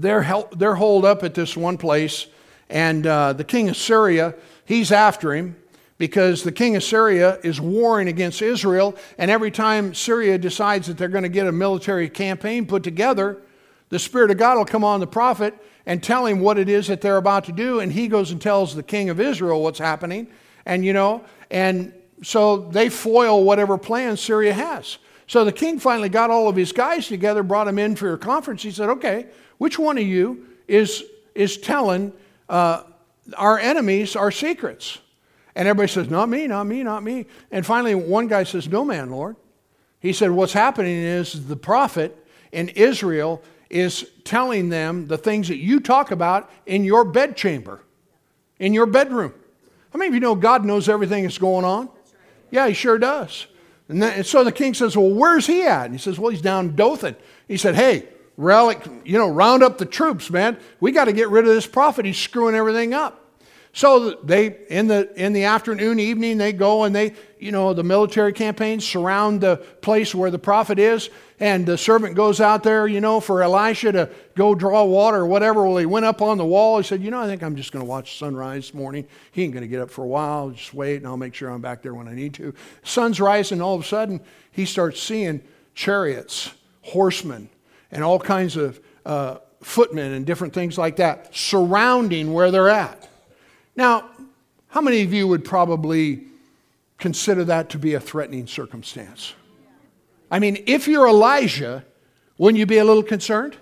they're, they're holed up at this one place, and uh, the king of Syria, he's after him because the king of Syria is warring against Israel, and every time Syria decides that they're going to get a military campaign put together, the Spirit of God will come on the prophet and tell him what it is that they're about to do, and he goes and tells the king of Israel what's happening, and you know, and so they foil whatever plan Syria has. So the king finally got all of his guys together, brought them in for a conference. He said, Okay, which one of you is, is telling uh, our enemies our secrets? And everybody says, Not me, not me, not me. And finally, one guy says, No man, Lord. He said, What's happening is the prophet in Israel is telling them the things that you talk about in your bedchamber, in your bedroom. How many of you know God knows everything that's going on? Yeah, He sure does. And, and so the king says, Well, where's he at? And he says, Well, he's down Dothan. He said, Hey, relic, you know, round up the troops, man. We got to get rid of this prophet. He's screwing everything up. So they in the in the afternoon, evening, they go and they, you know, the military campaigns surround the place where the prophet is, and the servant goes out there, you know, for Elisha to go draw water or whatever. Well, he went up on the wall. He said, You know, I think I'm just going to watch sunrise this morning. He ain't going to get up for a while. Just wait and I'll make sure I'm back there when I need to. Sun's rising, all of a sudden, he starts seeing chariots, horsemen, and all kinds of uh, footmen and different things like that surrounding where they're at. Now, how many of you would probably consider that to be a threatening circumstance? I mean, if you're Elijah, wouldn't you be a little concerned?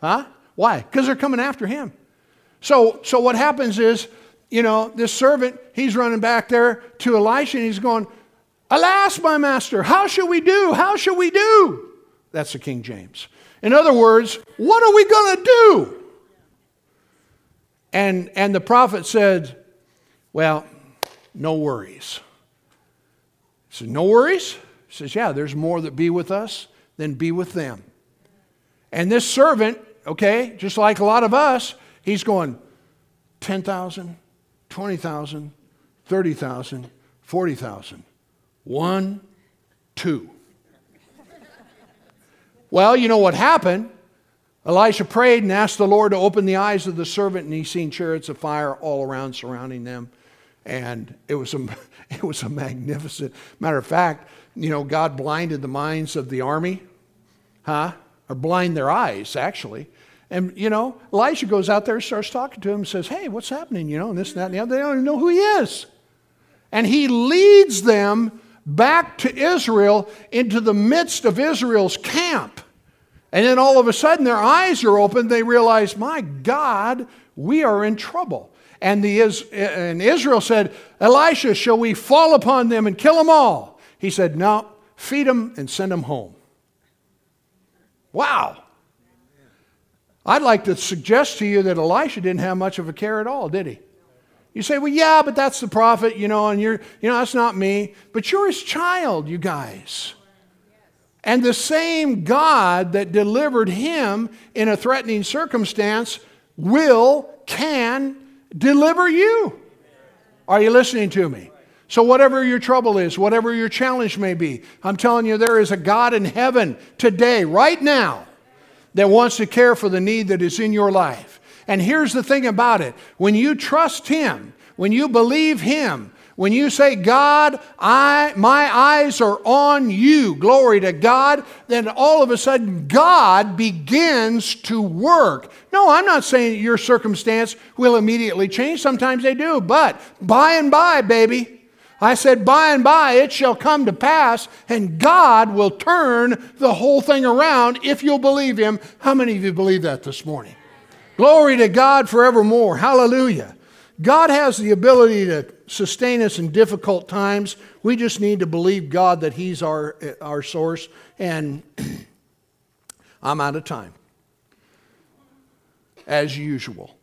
Huh? Why? Because they're coming after him. So, so what happens is, you know, this servant, he's running back there to Elisha and he's going, Alas, my master, how shall we do? How shall we do? That's the King James. In other words, what are we going to do? And, and the prophet said, Well, no worries. He said, No worries? He says, Yeah, there's more that be with us than be with them. And this servant, okay, just like a lot of us, he's going 10,000, 20,000, 30,000, 40,000. One, two. well, you know what happened? Elisha prayed and asked the Lord to open the eyes of the servant, and he seen chariots of fire all around surrounding them. And it was a, it was a magnificent matter of fact, you know, God blinded the minds of the army, huh? Or blind their eyes, actually. And, you know, Elisha goes out there starts talking to him says, Hey, what's happening? You know, and this and that and the other. They don't even know who he is. And he leads them back to Israel into the midst of Israel's camp. And then all of a sudden their eyes are open. They realize, my God, we are in trouble. And, the, and Israel said, Elisha, shall we fall upon them and kill them all? He said, no, feed them and send them home. Wow. I'd like to suggest to you that Elisha didn't have much of a care at all, did he? You say, well, yeah, but that's the prophet, you know, and you're, you know, that's not me. But you're his child, you guys. And the same God that delivered him in a threatening circumstance will, can deliver you. Are you listening to me? So, whatever your trouble is, whatever your challenge may be, I'm telling you, there is a God in heaven today, right now, that wants to care for the need that is in your life. And here's the thing about it when you trust Him, when you believe Him, when you say, God, I, my eyes are on you, glory to God, then all of a sudden God begins to work. No, I'm not saying your circumstance will immediately change. Sometimes they do, but by and by, baby, I said, by and by it shall come to pass, and God will turn the whole thing around if you'll believe Him. How many of you believe that this morning? Glory to God forevermore. Hallelujah. God has the ability to sustain us in difficult times. We just need to believe God that He's our, our source. And I'm out of time, as usual.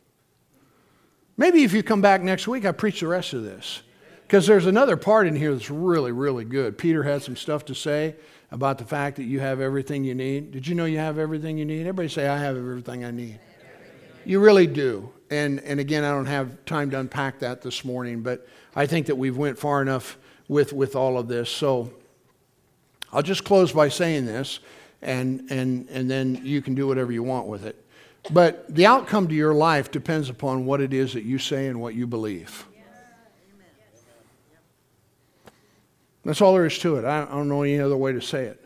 Maybe if you come back next week, I preach the rest of this. Because there's another part in here that's really, really good. Peter had some stuff to say about the fact that you have everything you need. Did you know you have everything you need? Everybody say, I have everything I need. You really do and, and again, I don't have time to unpack that this morning, but I think that we've went far enough with, with all of this. So I'll just close by saying this, and, and, and then you can do whatever you want with it. But the outcome to your life depends upon what it is that you say and what you believe. That's all there is to it. I don't know any other way to say it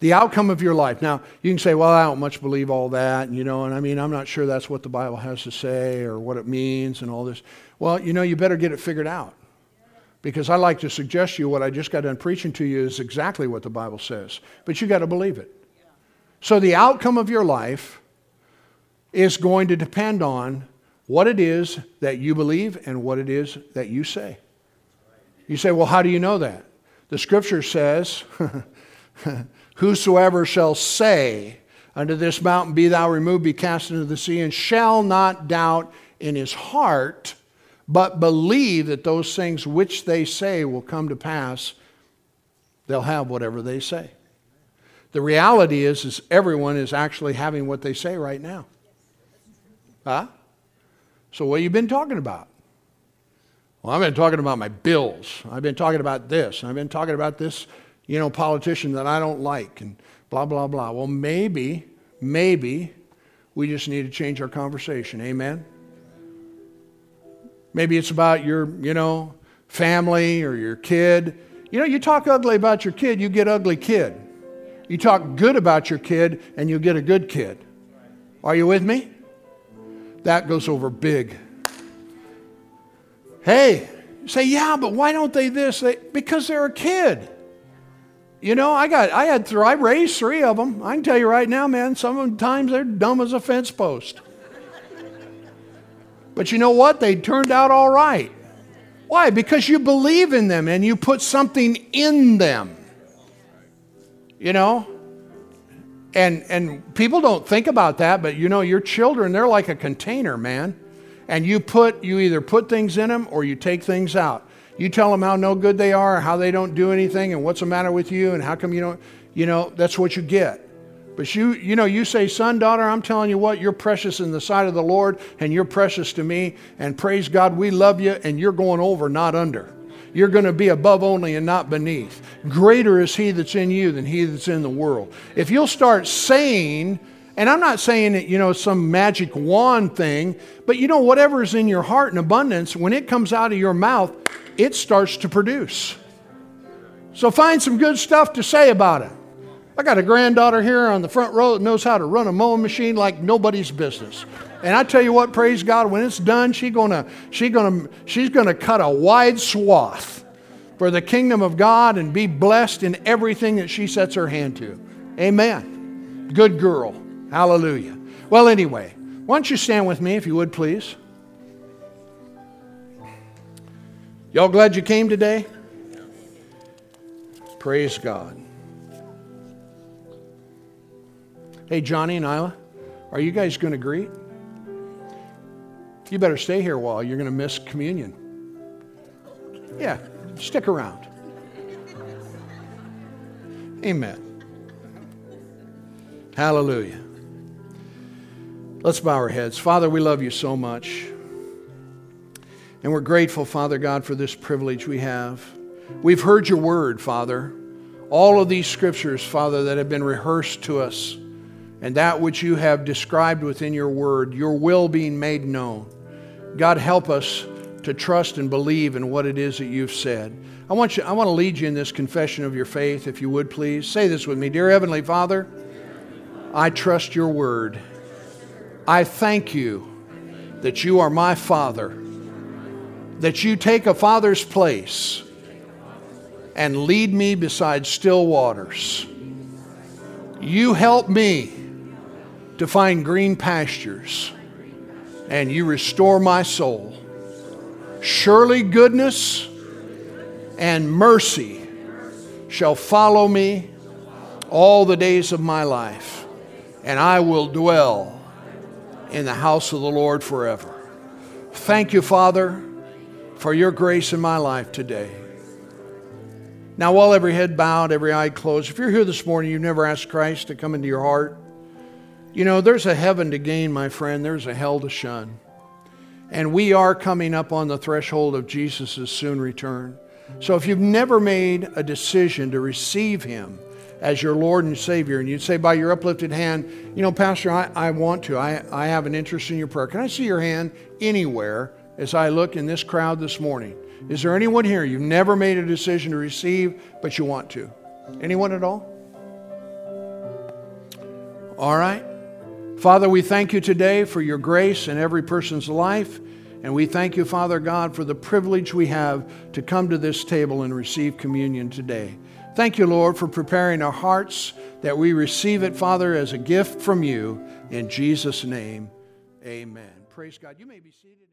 the outcome of your life. Now, you can say, well, I don't much believe all that, you know, and I mean, I'm not sure that's what the Bible has to say or what it means and all this. Well, you know, you better get it figured out. Because I like to suggest to you what I just got done preaching to you is exactly what the Bible says. But you got to believe it. So the outcome of your life is going to depend on what it is that you believe and what it is that you say. You say, well, how do you know that? The scripture says, Whosoever shall say unto this mountain, Be thou removed, be cast into the sea, and shall not doubt in his heart, but believe that those things which they say will come to pass, they'll have whatever they say. The reality is, is everyone is actually having what they say right now. Huh? So what have you been talking about? Well, I've been talking about my bills. I've been talking about this. I've been talking about this, you know, politician that I don't like and blah, blah, blah. Well, maybe, maybe we just need to change our conversation. Amen? Maybe it's about your, you know, family or your kid. You know, you talk ugly about your kid, you get ugly kid. You talk good about your kid, and you get a good kid. Are you with me? That goes over big. Hey, say, yeah, but why don't they this? They, because they're a kid. You know, I got, I had, I raised three of them. I can tell you right now, man, sometimes they're dumb as a fence post. But you know what? They turned out all right. Why? Because you believe in them and you put something in them. You know? And and people don't think about that, but you know, your children, they're like a container, man. And you put you either put things in them or you take things out. You tell them how no good they are, how they don't do anything, and what's the matter with you, and how come you don't, you know, that's what you get. But you, you know, you say, son, daughter, I'm telling you what, you're precious in the sight of the Lord, and you're precious to me, and praise God, we love you, and you're going over, not under. You're going to be above only and not beneath. Greater is He that's in you than He that's in the world. If you'll start saying, and I'm not saying that, you know, some magic wand thing, but you know, whatever is in your heart in abundance, when it comes out of your mouth, it starts to produce. So find some good stuff to say about it. I got a granddaughter here on the front row that knows how to run a mowing machine like nobody's business. And I tell you what, praise God, when it's done, she gonna, she gonna, she's going to cut a wide swath for the kingdom of God and be blessed in everything that she sets her hand to. Amen. Good girl. Hallelujah. Well, anyway, why don't you stand with me if you would, please? Y'all glad you came today? Praise God. Hey, Johnny and Isla, are you guys going to greet? You better stay here a while. You're going to miss communion. Yeah, stick around. Amen. Hallelujah. Let's bow our heads. Father, we love you so much. And we're grateful, Father God, for this privilege we have. We've heard your word, Father. All of these scriptures, Father, that have been rehearsed to us and that which you have described within your word, your will being made known. God, help us to trust and believe in what it is that you've said. I want, you, I want to lead you in this confession of your faith, if you would please. Say this with me Dear Heavenly Father, I trust your word. I thank you that you are my Father, that you take a Father's place and lead me beside still waters. You help me to find green pastures, and you restore my soul. Surely goodness and mercy shall follow me all the days of my life, and I will dwell in the house of the Lord forever. Thank you, Father, for your grace in my life today. Now, while every head bowed, every eye closed, if you're here this morning, you've never asked Christ to come into your heart, you know, there's a heaven to gain, my friend, there's a hell to shun. And we are coming up on the threshold of Jesus' soon return. So if you've never made a decision to receive Him as your Lord and Savior, and you'd say by your uplifted hand, you know, Pastor, I, I want to, I, I have an interest in your prayer. Can I see your hand anywhere as I look in this crowd this morning? Is there anyone here you've never made a decision to receive, but you want to? Anyone at all? All right. Father, we thank you today for your grace in every person's life. And we thank you, Father God, for the privilege we have to come to this table and receive communion today. Thank you, Lord, for preparing our hearts that we receive it, Father, as a gift from you. In Jesus' name, amen. Praise God. You may be seated.